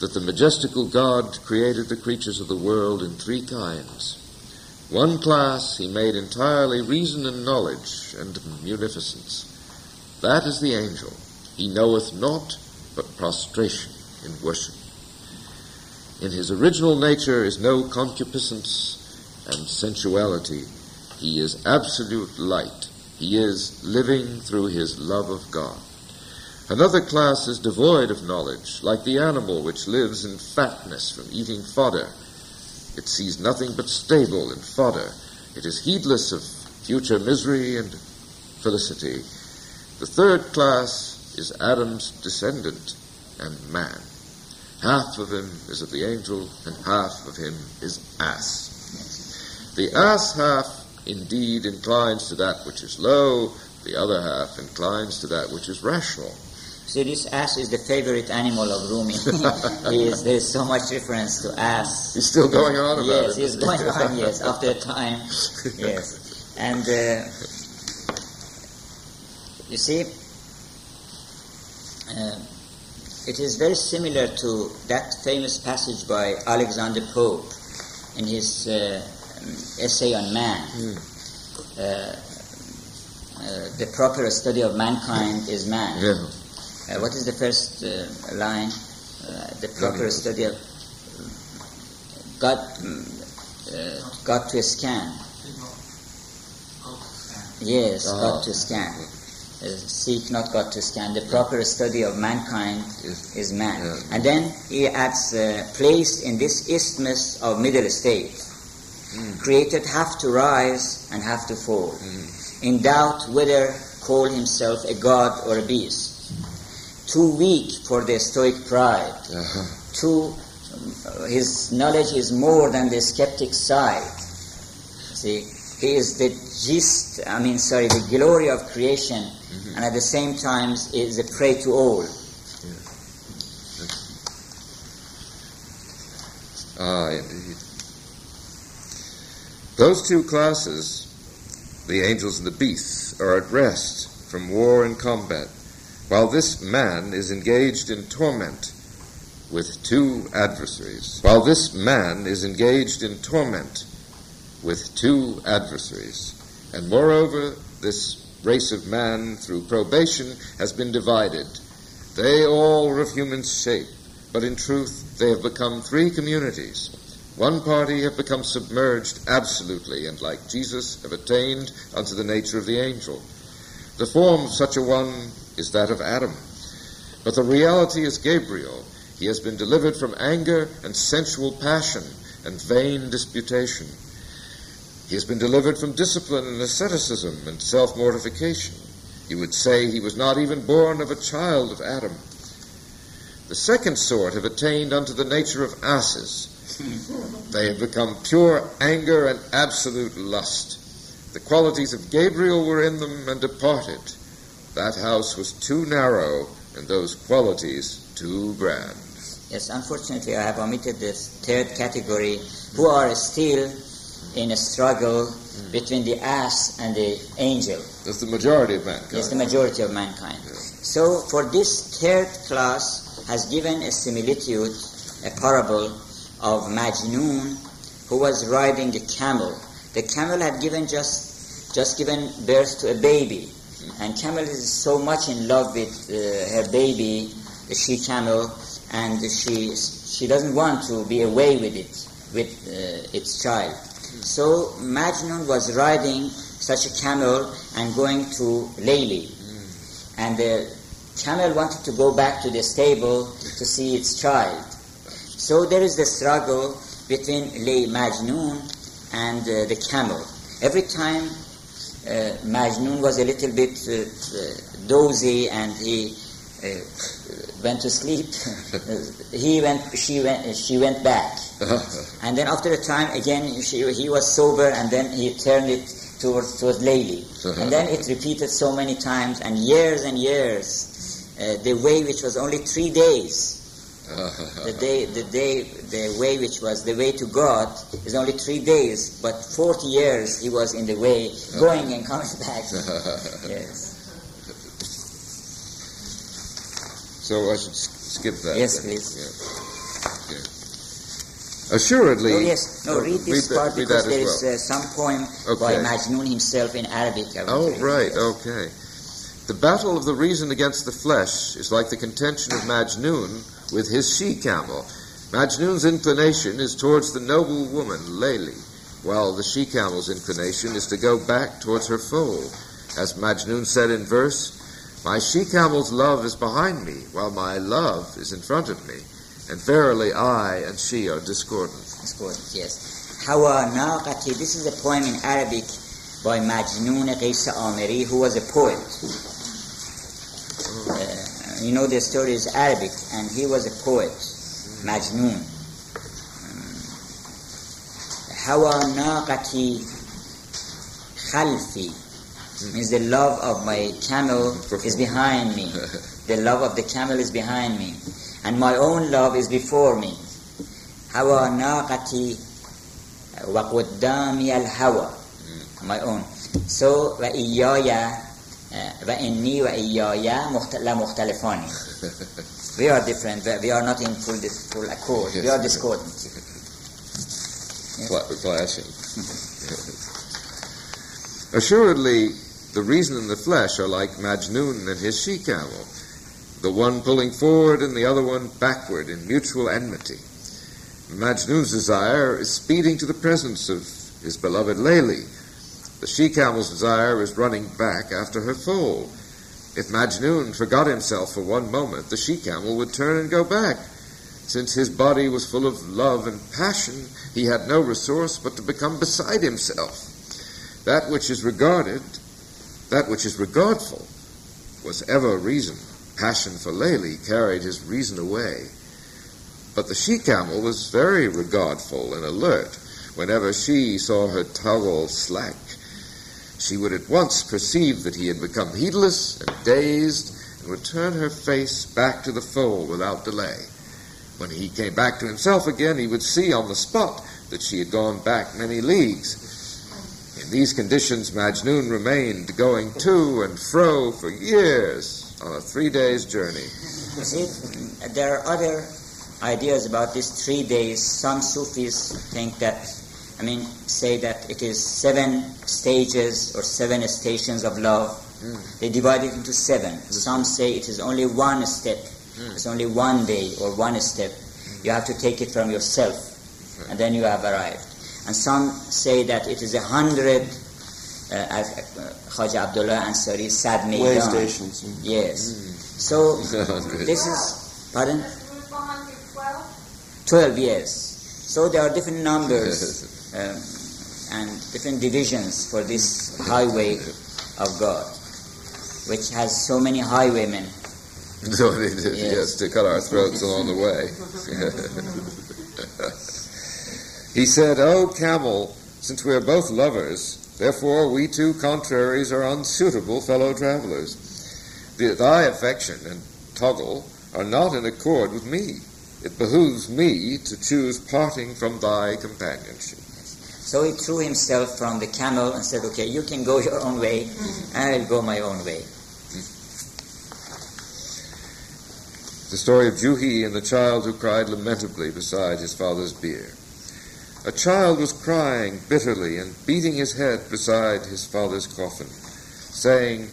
that the majestical God created the creatures of the world in three kinds. One class he made entirely reason and knowledge and munificence. That is the angel. He knoweth naught but prostration in worship. In his original nature is no concupiscence and sensuality. He is absolute light. He is living through his love of God. Another class is devoid of knowledge, like the animal which lives in fatness from eating fodder. It sees nothing but stable and fodder. It is heedless of future misery and felicity. The third class is Adam's descendant and man. Half of him is of the angel, and half of him is ass. The ass half indeed inclines to that which is low, the other half inclines to that which is rational. So this ass is the favorite animal of Rumi. Is- there is so much reference to ass. He's still going on about yes, it. he's going on. Yes, after a time. Yes, and uh, you see, uh, it is very similar to that famous passage by Alexander Pope in his uh, essay on man. Uh, uh, the proper study of mankind is man. Yeah. Uh, what is the first uh, line? Uh, the proper study of God, uh, God to scan. Yes, Ah. God to scan. Uh, seek not God to scan. The proper study of mankind Is- is man. Yeah. And then he adds, uh, placed in this isthmus of middle state, Mm. created half to rise and half to fall. Mm. In doubt whether call himself a god or a beast. Too weak for the stoic pride. Uh-huh. Too, um, his knowledge is more than the skeptic side. See, he is the gist, I mean, sorry, the glory of creation, and at the same time is a prey to all. Ah, indeed. Those two classes, the angels and the beasts, are at rest from war and combat, while this man is engaged in torment with two adversaries. While this man is engaged in torment with two adversaries. And moreover, this race of man, through probation, has been divided. They all are of human shape, but in truth they have become three communities. One party have become submerged absolutely, and like Jesus have attained unto the nature of the angel. The form of such a one is that of Adam. But the reality is Gabriel. He has been delivered from anger and sensual passion and vain disputation. He has been delivered from discipline and asceticism and self mortification. You would say he was not even born of a child of Adam. The second sort have attained unto the nature of asses. They have become pure anger and absolute lust. The qualities of Gabriel were in them and departed. That house was too narrow, and those qualities too grand. Yes, unfortunately, I have omitted this third category, who are still in a struggle between the ass and the angel. That's the majority of mankind. Yes, the majority of mankind. So, for this third class, has given a similitude, a parable of Majnun, who was riding a camel. The camel had given just just given birth to a baby, and camel is so much in love with uh, her baby, the she camel, and she she doesn't want to be away with it, with uh, its child. So Majnun was riding such a camel and going to Layli, and the camel wanted to go back to the stable to see its child. So there is the struggle between Lay Majnun and uh, the camel. Every time uh, Majnun was a little bit uh, uh, dozy and he uh, went to sleep, he went, she went, she went back. And then after a time again she, he was sober and then he turned it towards, towards Layli. And then it repeated so many times and years and years. Uh, the way which was only three days, the day, the day, the way which was the way to God is only three days, but 40 years he was in the way, going and coming back. yes. So I should skip that. Yes, then. please. Yeah. Okay. Assuredly. No, yes. No, read this that- part read because there is well. uh, some poem by Majnun himself in Arabic. Oh, right, Yes. okay. The battle of the reason against the flesh is like the contention of Majnun with his she camel. Majnun's inclination is towards the noble woman, Layli, while the she camel's inclination is to go back towards her foal. As Majnun said in verse, My she camel's love is behind me, while my love is in front of me. And verily I and she are discordant. Discordant, yes. Hawa Naqati, this is a poem in Arabic by Majnun Qais Amiri, who was a poet. You know the story is Arabic, and he was a poet, Majnun. Hawa Naqati, khalfi. Means the love of my camel is behind me. The love of the camel is behind me. And my own love is before me. Hawa naqati wa qaddami al-hawa. My own. So, wa iyaya و انی و ایایا لا مختلفانی we are different we are not in full, full accord we are discordant Cla- clashing. Assuredly, the reason and the flesh are like Majnun and his she camel, the one pulling forward and the other one backward in mutual enmity. Majnun's desire is speeding to the presence of his beloved Layli. the she camel's desire is running back after her foal. If Majnun forgot himself for one moment, the she camel would turn and go back. Since his body was full of love and passion, he had no resource but to become beside himself. That which is regarded, that which is regardful, was ever reason. Passion for Layli carried his reason away. But the she camel was very regardful and alert. Whenever she saw her toggle slack, she would at once perceive that he had become heedless and dazed and would turn her face back to the foal without delay. When he came back to himself again, he would see on the spot that she had gone back many leagues. In these conditions, Majnun remained going to and fro for years on a three days journey. You see, there are other ideas about these three days. Some Sufis think that, I mean, say that it is seven stages or seven stations of love. They divide it into seven. Some say it is only one step. It's only one day or one step. You have to take it from yourself, and then you have arrived. And some say that it is a hundred, uh, as uh, Khaja Abdullah Ansari Sad Way Maidan. stations. mm. Yes. So this is pardon. Twelve years. So there are different numbers um, and different divisions for this highway of God, which has so many highwaymen. So they did, Yes. yes, to cut our throats along the way. he said, O camel, since we are both lovers, therefore we two contraries are unsuitable fellow travelers. Thy affection and toggle are not in accord with me. It behooves me to choose parting from thy companionship. So he threw himself from the camel and said, "Okay, you can go your own way, mm. and I'll go my own way." Mm. The story of Juhi and the child who cried lamentably beside his father's bier. A child was crying bitterly and beating his head beside his father's coffin, saying,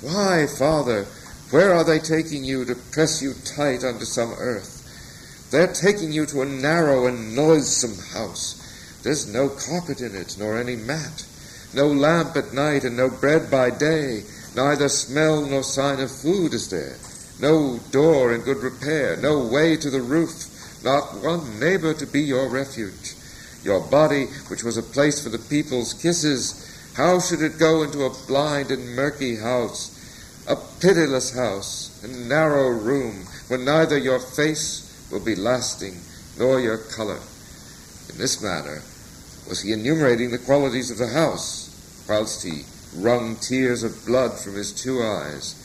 Why, father, where are they taking you to press you tight unto some earth? They're taking you to a narrow and noisome house. There's no carpet in it, nor any mat, no lamp at night, and no bread by day, neither smell nor sign of food is there. No door in good repair, no way to the roof, not one neighbor to be your refuge. Your body, which was a place for the people's kisses, how should it go into a blind and murky house, a pitiless house, a narrow room, when neither your face will be lasting nor your color? In this manner was he enumerating the qualities of the house, whilst he wrung tears of blood from his two eyes.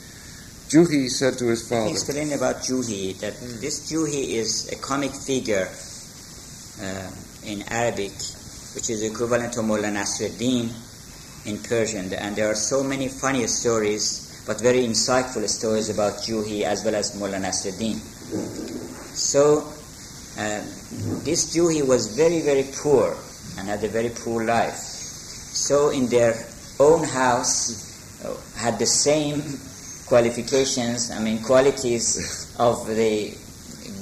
Juhi said to his He father, explained about Juhi that this Juhi is a comic figure uh, in Arabic, which is equivalent to Mullah Nasruddin in Persian. And there are so many funny stories, but very insightful stories about Juhi as well as Mullah Nasruddin. So uh, this Juhi was very, very poor and had a very poor life. So in their own house uh, had the same qualifications, I mean qualities of the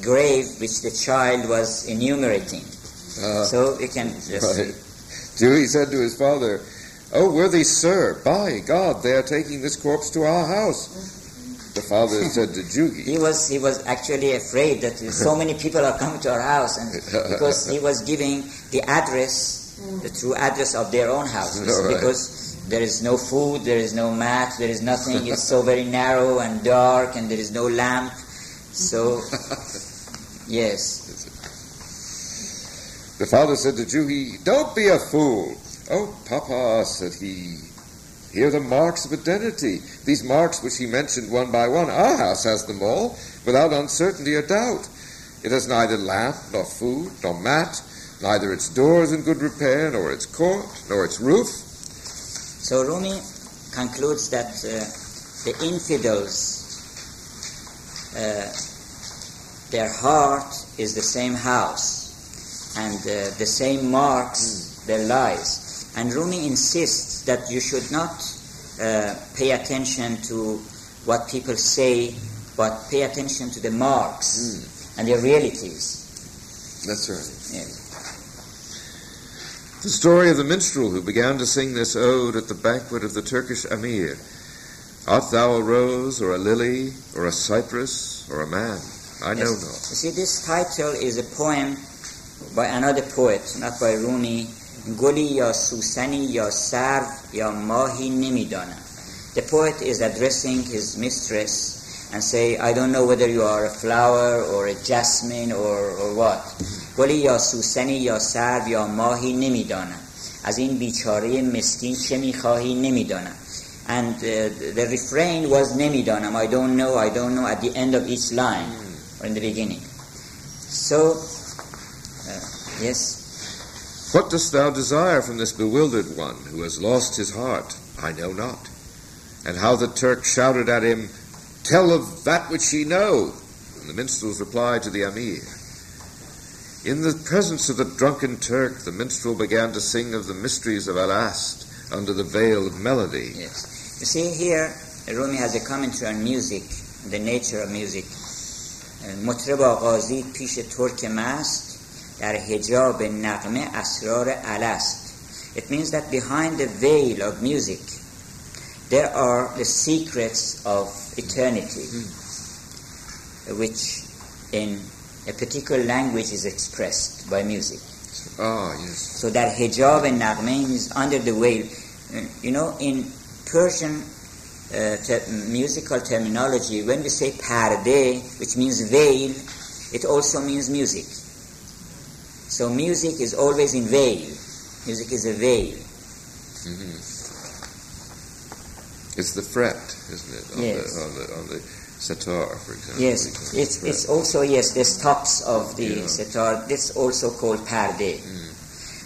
grave which the child was enumerating. uh, So you can just Right. Juhi said to his father, Oh, worthy sir, by God, they are taking this corpse to our house. The father said to Juhi, he was he was actually afraid that so many people are coming to our house and because he was giving the address the true address of their own house, right. because there is no food there is no mat there is nothing it's so very narrow and dark and there is no lamp so yes The father said to Juhi, Don't be a fool. Oh, Papa, said he, Here are the marks of identity. These marks which he mentioned one by one. Our house has them all, without uncertainty or doubt. It has neither lamp, nor food, nor mat, neither its doors in good repair, nor its court, nor its roof. So Rumi concludes that uh, the infidels, uh, their heart is the same house, and uh, the same marks their lives. And Rumi insists that you should not uh, pay attention to what people say, but pay attention to the marks and the realities. That's right. Yes. The story of the minstrel who began to sing this ode at the banquet of the Turkish emir. Art thou a rose, or a lily, or a cypress, or a man? I know Yes. not. You see, this title is a poem by another poet, not by Rumi. گلی یا سوسنی یا سرو یا ماهی نمیدانم. The poet is addressing his mistress and say, I don't know whether you are a flower or a jasmine or, or what. گلی یا سوسنی یا سرو یا ماهی نمیدانم. از این بیچاره مسکین چه میخواهی نمیدانم. And uh, the refrain was نمیدانم. I don't know I don't know at the end of each line or in the beginning. So uh, yes. What dost thou desire from this bewildered one who has lost his heart? I know not. And how the Turk shouted at him, Tell of that which ye know. And the minstrel's reply to the Amir. In the presence of the drunken Turk, the minstrel began to sing of the mysteries of Alast under the veil of melody. Yes. You see, here Rumi has a commentary on music, the nature of music. Mutreba Ghazi Pish Turk Mast در حجاب نغمه اسرار الست. It means that behind the veil of music there are the secrets of eternity which in a particular language is expressed by music. Ah, yes. So that hijab and nagme is under the veil. Uh, You know, in Persian uh, te- musical terminology, when we say parde, which means veil, it also means music. So music is always in veil. Music is a veil. It's the fret, isn't it? On Yes. the on the on the sitar, for example. Yes, we call it it's, it's also, yes, the stops of the Yeah. sitar, that's also called parde.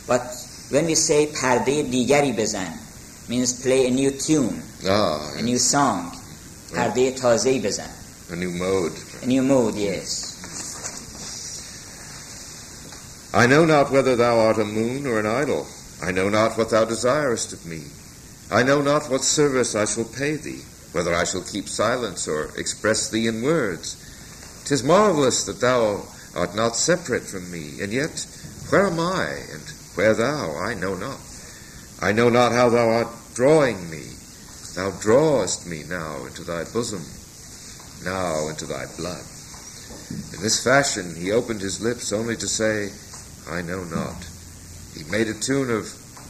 But when we say parde digari bezan, means play a new tune, ah, a new song. Parde taze bezan. a new mode. A new mood, yes. I know not whether thou art a moon or an idol. I know not what thou desirest of me. I know not what service I shall pay thee, whether I shall keep silence or express thee in words. Tis marvelous that thou art not separate from me, and yet where am I, and where thou? I know not. I know not how thou art drawing me. Thou drawest me now into thy bosom, now into thy blood. In this fashion he opened his lips only to say, I know not. He made a tune of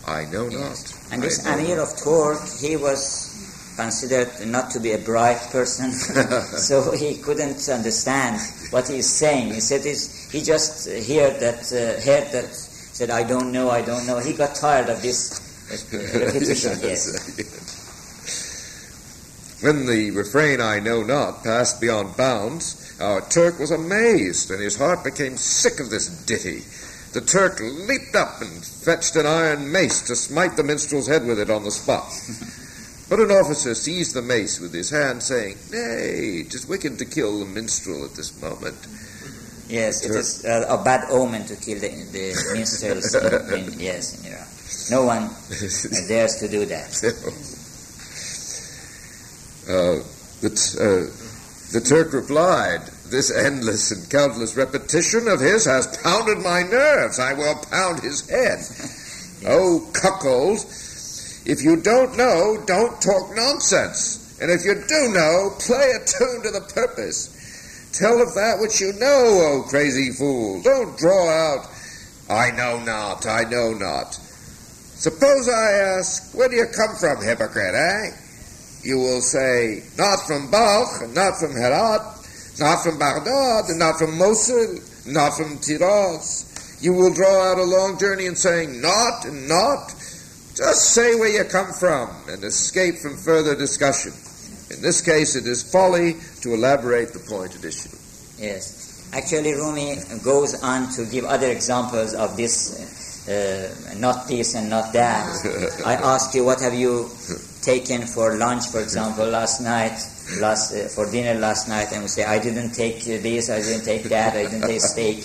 I know not. And I this Amir not." of Tork, he was considered not to be a bright person, so he couldn't understand what he's saying. He said he just heard that, uh, heard that, said, I don't know, I don't know. He got tired of this repetition, yes. When the refrain I know not passed beyond bounds, our Turk was amazed, and his heart became sick of this ditty. The Turk leaped up and fetched an iron mace to smite the minstrel's head with it on the spot. But an officer seized the mace with his hand, saying, Nay, 'tis wicked to kill the minstrel at this moment. Yes, it Sure. uh, a bad omen to kill the, the minstrels in, in, yes, in Iran. No one dares to do that. Uh, the, t- uh, the Turk replied, This endless and countless repetition of his has pounded my nerves. I will pound his head. Oh, cuckold, if you don't know, don't talk nonsense. And if you do know, play a tune to the purpose. Tell of that which you know, O crazy fool. Don't draw out, I know not, I know not. Suppose I ask, where do you come from, hypocrite, eh? you will say, not from Balkh, and not from Herat, not from Baghdad, not from Mosul, not from Tiraz. You will draw out a long journey and saying, not and not. Just say where you come from and escape from further discussion. In this case, it is folly to elaborate the point at issue. Yes. Actually, Rumi goes on to give other examples of this, uh, not this and not that. I ask you, what have you taken for lunch, for example, last night, last uh, for dinner last night, and we say, I didn't take this, I didn't take that, I didn't take steak.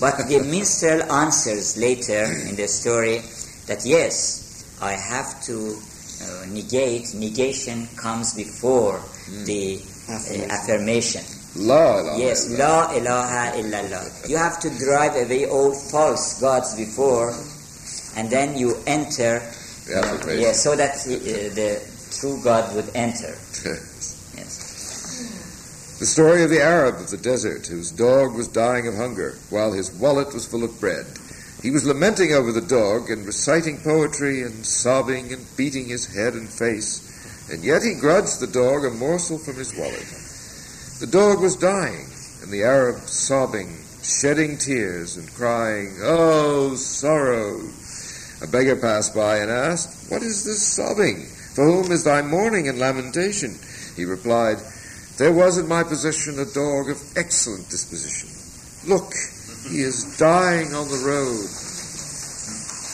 But the minstrel answers later in the story that yes, I have to uh, negate. Negation comes before the uh, affirmation. La ilaha Yes. La ilaha illallah. You have to drive away all false gods before, and then you enter. The affirmation. Yes, so that uh, the true God would enter. The story of the Arab of the desert whose dog was dying of hunger while his wallet was full of bread. He was lamenting over the dog and reciting poetry and sobbing and beating his head and face, and yet he grudged the dog a morsel from his wallet. The dog was dying, and the Arab sobbing, shedding tears and crying, Oh, sorrow! A beggar passed by and asked, What is this sobbing? For whom is thy mourning and lamentation? He replied, There was in my possession a dog of excellent disposition. Look, he is dying on the road.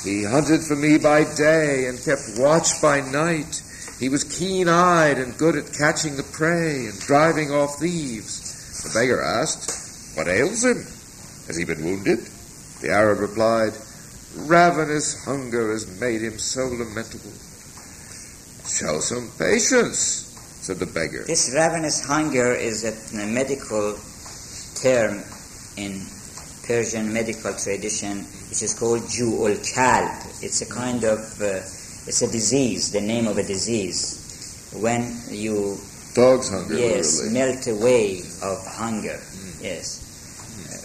He hunted for me by day and kept watch by night. He was keen eyed and good at catching the prey and driving off thieves. The beggar asked, What ails him? Has he been wounded? The Arab replied, Ravenous hunger has made him so lamentable. Show some patience, said the beggar. This ravenous hunger is a, medical term in Persian medical tradition, which is called Ju'ul Kalb. It's a kind of, uh, it's a disease, the name of a disease. When you, Dog's hunger, yes, literally. melt away of hunger. Yes.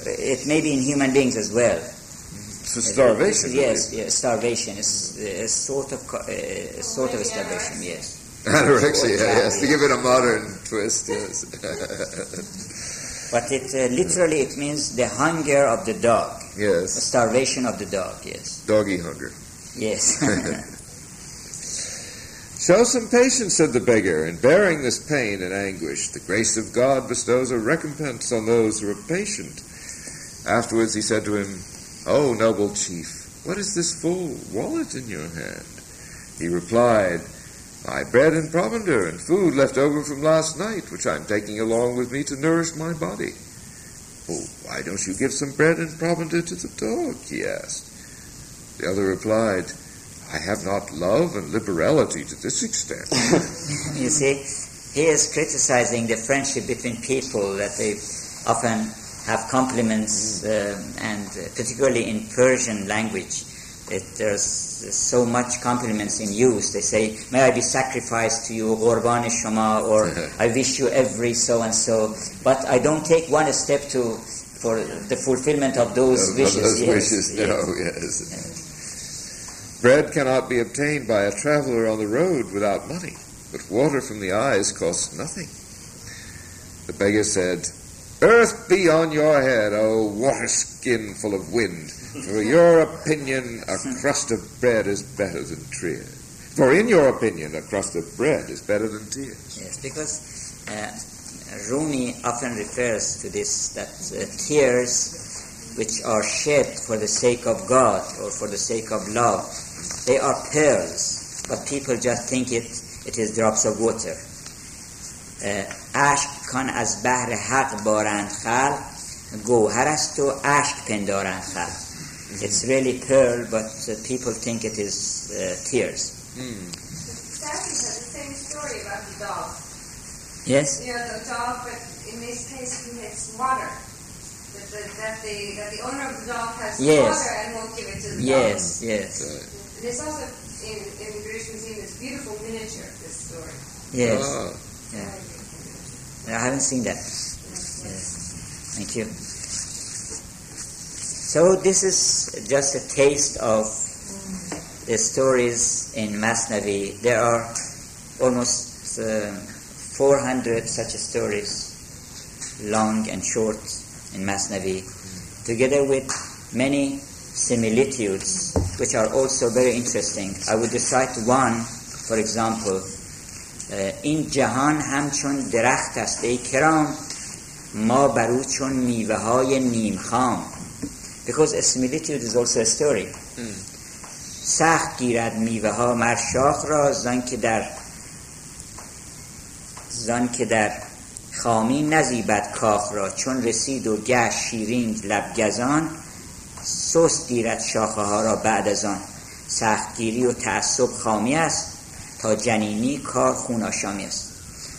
Uh, It may be in human beings as well. A starvation. Yes, yes, starvation. It's a sort of, uh, a sort of starvation, yes. Anorexia, yes. To give it a modern twist, yes. But it uh, literally it means the hunger of the dog, Yes. the starvation of the dog. Yes, Doggy hunger. yes. Show some patience, said the beggar, in bearing this pain and anguish. The grace of God bestows a recompense on those who are patient. Afterwards he said to him, O noble chief, what is this full wallet in your hand? He replied, My bread and provender and food left over from last night, which I'm taking along with me to nourish my body. Oh, why don't you give some bread and provender to the dog? he asked. The other replied, I have not love and liberality to this extent. you see, he is criticizing the friendship between people that they often have compliments, uh, and uh, particularly in Persian language, it, there's so much compliments in use. They say, "May I be sacrificed to you, Qurban Shama," or "I wish you every so and so," but I don't take one step to for the fulfillment of those Of wishes. those yes, wishes, yes. no, yes. Bread cannot be obtained by a traveler on the road without money, but water from the eyes costs nothing. The beggar said, Earth be on your head, O water skin full of wind. For your opinion, a crust of bread is better than tears. For in your opinion, a crust of bread is better than tears. Yes, because uh, Rumi often refers to this that uh, tears which are shed for the sake of God or for the sake of love, they are pearls, but people just think it it is drops of water. Uh, اشک کان از بحر حق بارند خلق گوهر است و اشک پندارند خلق it's really pearl, but uh, people think it is uh, tears. Statue has the same story about the dog. Yes? You know, the dog, but in this case, he has water. That the, that the, that the owner of the dog has Yes. water and won't give it to the dog. Yes, yes, And there's also in, in the British Museum this beautiful miniature of this story. yes. Ah, Yeah. I haven't seen that. Yes. Thank you. So this is just a taste of the stories in Masnavi. There are almost uh, 400 such stories, long and short, in Masnavi, together with many similitudes which are also very interesting. I would recite one, for example, uh, این جهان همچون درخت است ای کرام ما بر او چون میوه های نیم خام because similitude is also a story. سخت گیرد میوه ها مر شاخ را زان که در زان که در خامی نزیبد کاخ را. چون رسید و گشت شیرین لبگزان سست گیرد شاخه ها را بعد از آن. سختگیری و تعصب خامی است تا جنینی کار خون آشامی است.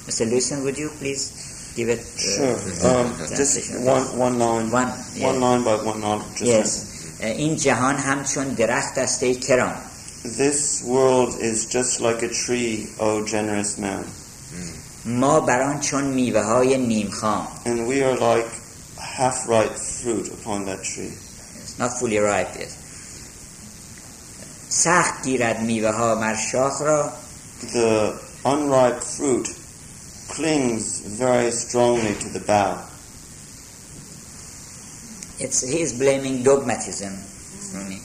Mr. Lewison, would you please give it uh, Sure. Um, just translation? one one line. One, yeah. One line by one line. Just Yes. Uh, این جهان همچون درخت است ای کرام This world is just like a tree, O generous man, ما بر آن چون میوه های نیم خام and we are like half-ripe fruit upon that tree. It's not fully ripe yet. سخت گیرد میوه ها مر شاخ را The unripe fruit clings very strongly to the bough. It's, he is blaming dogmatism on me.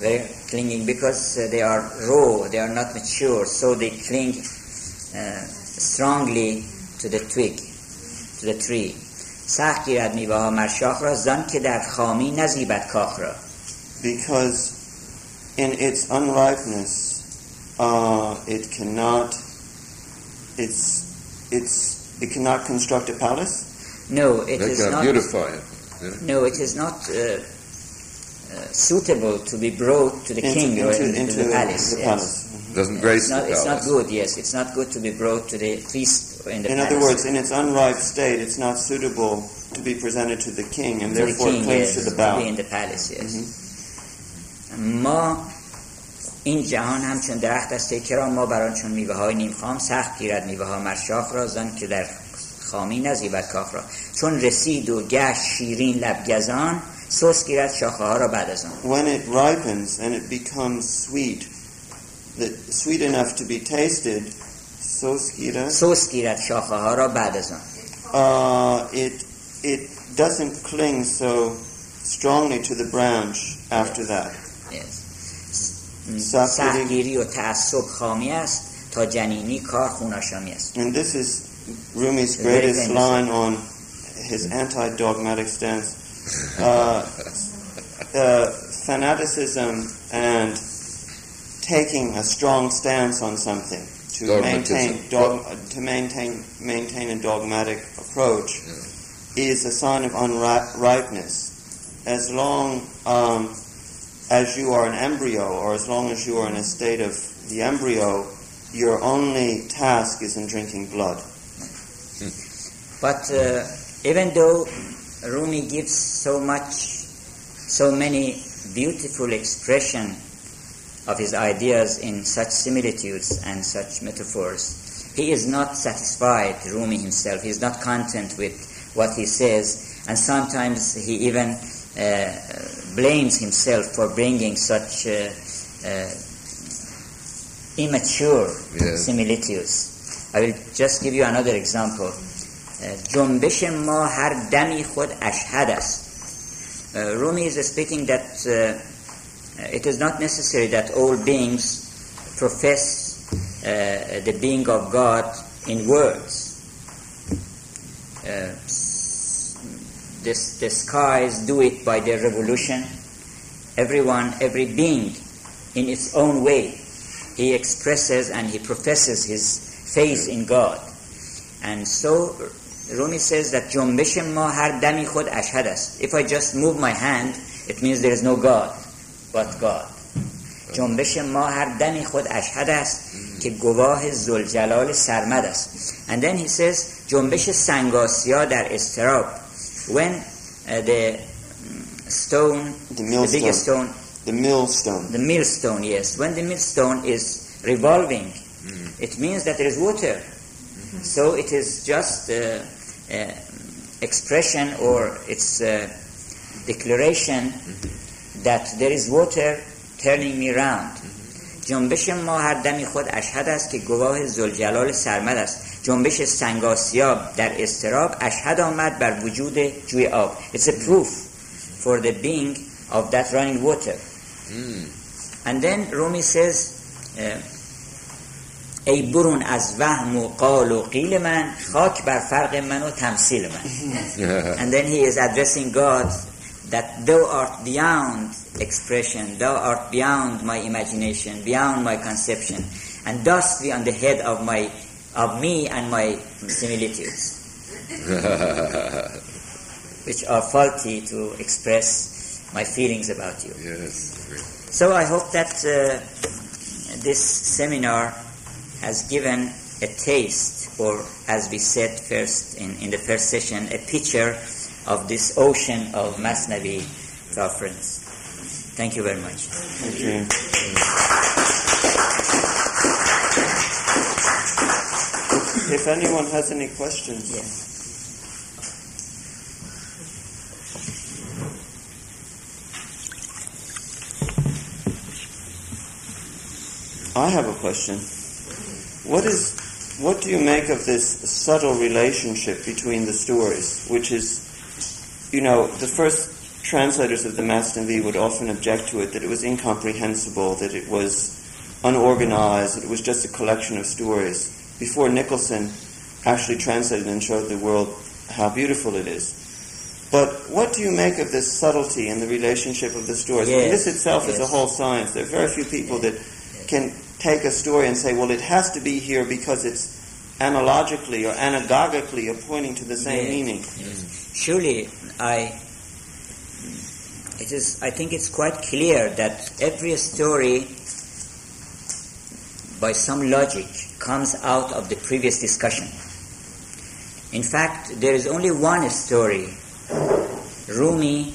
They're clinging because uh, they are raw, they are not mature, so they cling uh, strongly to the twig, to the tree. سخت گیرد میوه ها مر شاخ را زان که در خامی نزیبد کاخ را because in its unripeness, uh, it cannot, it's, it's, it cannot construct a palace. No, it They is can not. beautify it. No, it is not uh, uh, suitable to be brought to the into, king or into, into, into the palace. the yes. palace. Doesn't grace It's not, the it's not good. Yes, it's not good to be brought to the feast in the palace. In palace. other words, in its unripe state, it's not suitable to be presented to the king, and to the therefore king, it clings yes, to the to be in the palace. Yes. ما این جهان همچون درخت است ای کرام ما بران چون میوه های نیم خام سخت گیرد میوه ها مرشاخ را زن که در خامی نزیبد کاخ را. چون رسید و گشت شیرین لبگزان سس گیرد شاخه ها را بعد از آن. When it ripens and it becomes sweet, that sweet enough to be tasted, soskira, سس گیرد شاخه ها را بعد از آن. Uh, it it doesn't cling so strongly to the branch after that. Yes. سخت سختگیری و تعصب خامی است تا جنینی کار خوناشامی است And this is Rumi's Very greatest famous. line on his anti-dogmatic stance. Uh, uh, fanaticism and taking a strong stance on something to Dogmatism. maintain dog, to maintain maintain a dogmatic approach is a sign of unripeness. As long um, as you are an embryo, or as long as you are in a state of the embryo, your only task is in drinking blood. But uh, even though Rumi gives so much, so many beautiful expression of his ideas in such similitudes and such metaphors, he is not satisfied, Rumi himself. He is not content with what he says, and sometimes he even blames himself for bringing such uh, uh, immature Yes. similitudes. I will just give you another example. جنبش ما هر دمی خود اشهد است Uh, Rumi is speaking that uh, it is not necessary that all beings profess uh, the being of God in words. Uh, s- this, the skies do it by their revolution. Everyone, every being in its own way, he expresses and he professes his faith in God. And so Rumi says that جنبش ما هر دمی خود اشهد است. If I just move my hand, it means there is no God but God. جنبش ما هر دمی خود اشهد است که گواه زلجلال سرمد است. And then he says جنبش سنگاسیا در استراب. When uh, the mm, stone, The the millstone. biggest stone, The millstone. the millstone, yes. When the millstone is revolving, it means that there is water. So it is just uh, uh, expression or its uh, declaration that there is water turning me round. جنبش ما هر دمی خود اشهد است که گواه زلجلال سرمد است جنبش سنگاسیاب در استراب اشهد آمد بر وجود جوی آب It's a proof for the being of that running water. Mm. And then Rumi says, uh, ای برون از وهم و قال و قیل من خاک بر فرق من و تمثیل من and then he is addressing God that thou art beyond expression thou art beyond my imagination beyond my conception and dust be on the head of my of me and my similitudes which are faulty to express my feelings about you yes. so I hope that uh, this seminar has given a taste, or as we said first in, in the first session, a picture of this ocean of Masnavi to our friends. Thank you very much. Thank you. If anyone has any questions. Yes. I have a question. What is what do you make of this subtle relationship between the stories, which is, you know, the first translators of the Masnavi would often object to it that it was incomprehensible, that it was unorganized, that it was just a collection of stories. Before Nicholson actually translated and showed the world how beautiful it is. But what do you make of this subtlety in the relationship of the stories? I mean, Yes, this itself is a whole science. There are very few people that can take a story and say, well, it has to be here because it's analogically or anagogically pointing to the same Yes. meaning. Surely, I. It is. I think it's quite clear that every story, by some logic, comes out of the previous discussion. In fact, there is only one story. Rumi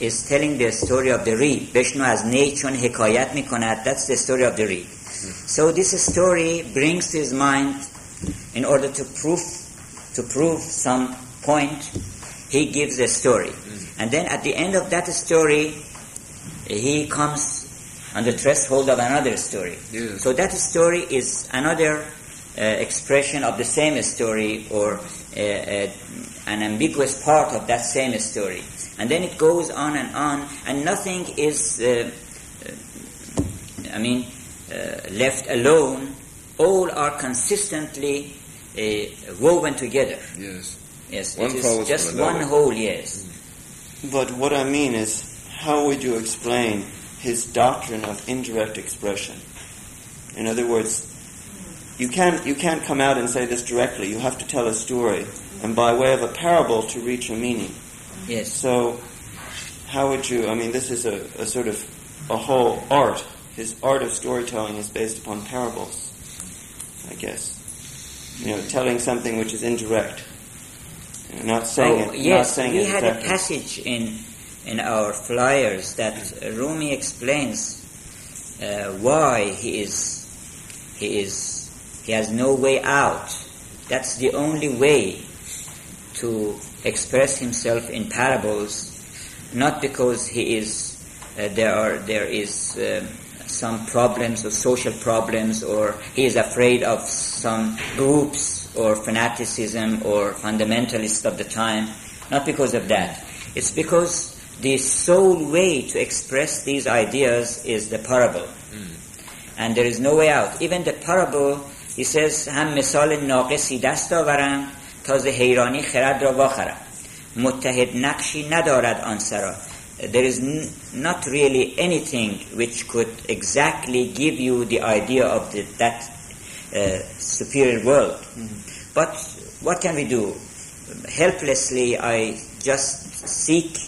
is telling the story of the reed. بشنو از نی چون حکایت میکند. That's the story of the reed. So this story brings to his mind, in order to prove, to prove some point, he gives a story. And then at the end of that story, he comes on the threshold of another story. So that story is another uh, expression of the same story or uh, uh, an ambiguous part of that same story. And then it goes on and on, and nothing is, uh, uh, I mean, uh, left alone. All are consistently uh, woven together. Yes. Yes, One it is just one whole. Yes. But what I mean is, how would you explain his doctrine of indirect expression? In other words, you can't, you can't come out and say this directly. You have to tell a story, and by way of a parable to reach a meaning. Yes. So, how would you? I mean, this is a, a sort of a whole art. His art of storytelling is based upon parables, I guess. You know, telling something which is indirect, not saying oh, it. yes, not saying we it had a passage in in our flyers that Rumi explains uh, why he is he is he has no way out. That's the only way to express himself in parables, not because he is uh, there are there is um, some problems or social problems or he is afraid of some groups or fanaticism or fundamentalists of the time. Not because of that. It's because the sole way to express these ideas is the parable. And there is no way out. Even the parable, he says, هم مثال ناقصی دست آورم تا ز حیرانی خرد را واخرم. متحد نقشی ندارد آن سرا. There is n- not really anything which could exactly give you the idea of the, that uh, superior world. But what can we do? Helplessly, I just seek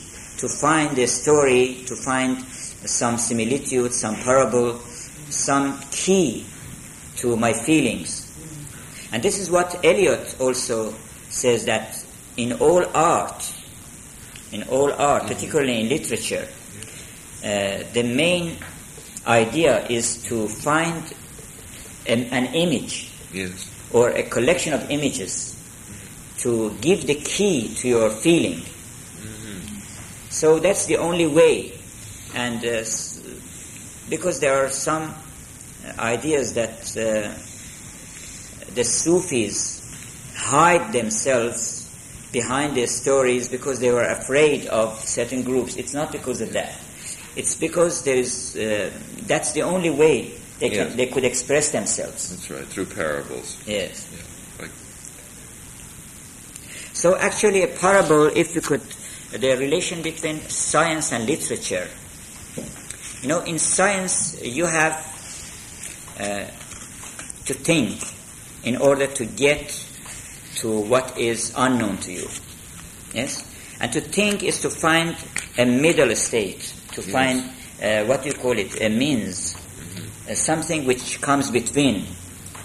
to find a story, to find some similitude, some parable, some key to my feelings. And this is what Eliot also says that in all art, in all art, particularly in literature, uh, the main idea is to find an, an image Yes. or a collection of images to give the key to your feeling. So that's the only way. And uh, because there are some ideas that uh, the Sufis hide themselves behind their stories because they were afraid of certain groups. It's not because of that. It's because there is. Uh, that's the only way they can they could express themselves. That's right, through parables. Yes. Yeah, like- So actually, a parable, if you could, the relation between science and literature. You know, in science, you have uh, to think in order to get to what is unknown to you. Yes? And to think is to find a middle state, to Yes. find uh, what you call it, a means, uh, something which comes between.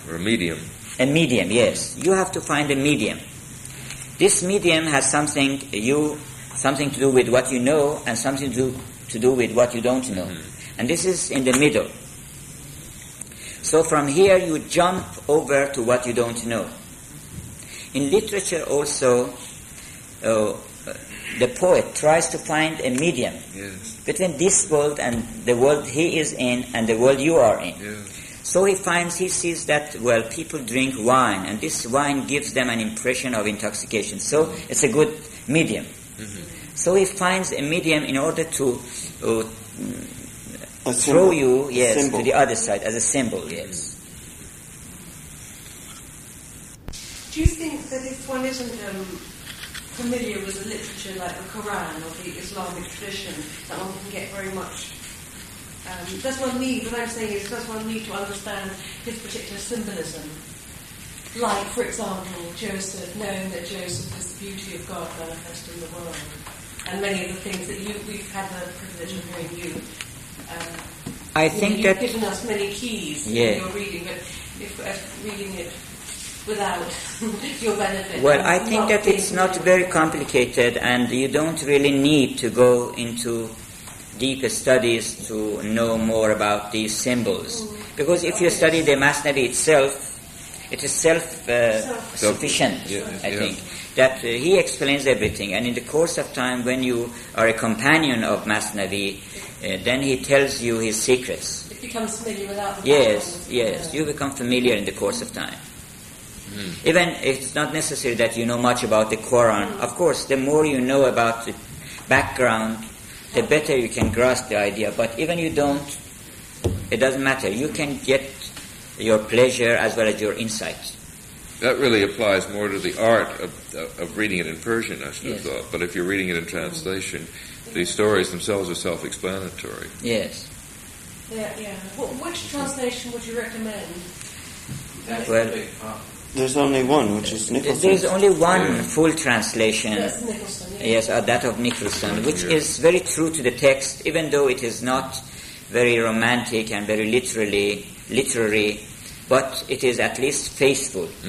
Or a medium. A medium, yes. You have to find a medium. This medium has something you something to do with what you know and something to do, to do with what you don't know. And this is in the middle. So from here you jump over to what you don't know. In literature also, uh, the poet tries to find a medium Yes, between this world and the world he is in and the world you are in. yes. So he finds, he sees that, well, people drink wine, and this wine gives them an impression of intoxication. So it's a good medium. So he finds a medium in order to uh, throw you, yes, Symbol. to the other side as a symbol, yes. Do you think that if one isn't um, familiar with the literature like the Quran or the Islamic tradition, that one can get very much? Um, does one need? What I'm saying is, does one need to understand his particular symbolism? Like, for example, Joseph, knowing that Joseph is the beauty of God manifest in the world, and many of the things that you we've had the privilege of hearing you. Um, I you think you've that, given us many keys Yeah. in your reading, but if uh, reading it without your benefit. well, I think that it's not very complicated, and you don't really need to go into deeper studies to know more about these symbols. Because if you study the Masnavi itself, it is self uh, sufficient, Yeah, I yeah. think. That uh, he explains everything, and in the course of time, when you are a companion of Masnavi, uh, then he tells you his secrets. It becomes familiar without the Yes, yes, you become familiar in the course of time. Even if it's not necessary that you know much about the Quran. Of course, the more you know about the background, the better you can grasp the idea. But even you don't, it doesn't matter. You can get your pleasure as well as your insight. That really applies more to the art of, of reading it in Persian, I should have Yes. thought. But if you're reading it in translation, the stories themselves are self-explanatory. Yes. Yeah, yeah. Which translation would you recommend? Well, There's only one, which is Nicholson's. there is only one Yeah. full translation. That's Nicholson. Yeah. Yes, uh, that of Nicholson, which Yeah. is very true to the text, even though it is not very romantic and very literally literary, but it is at least faithful.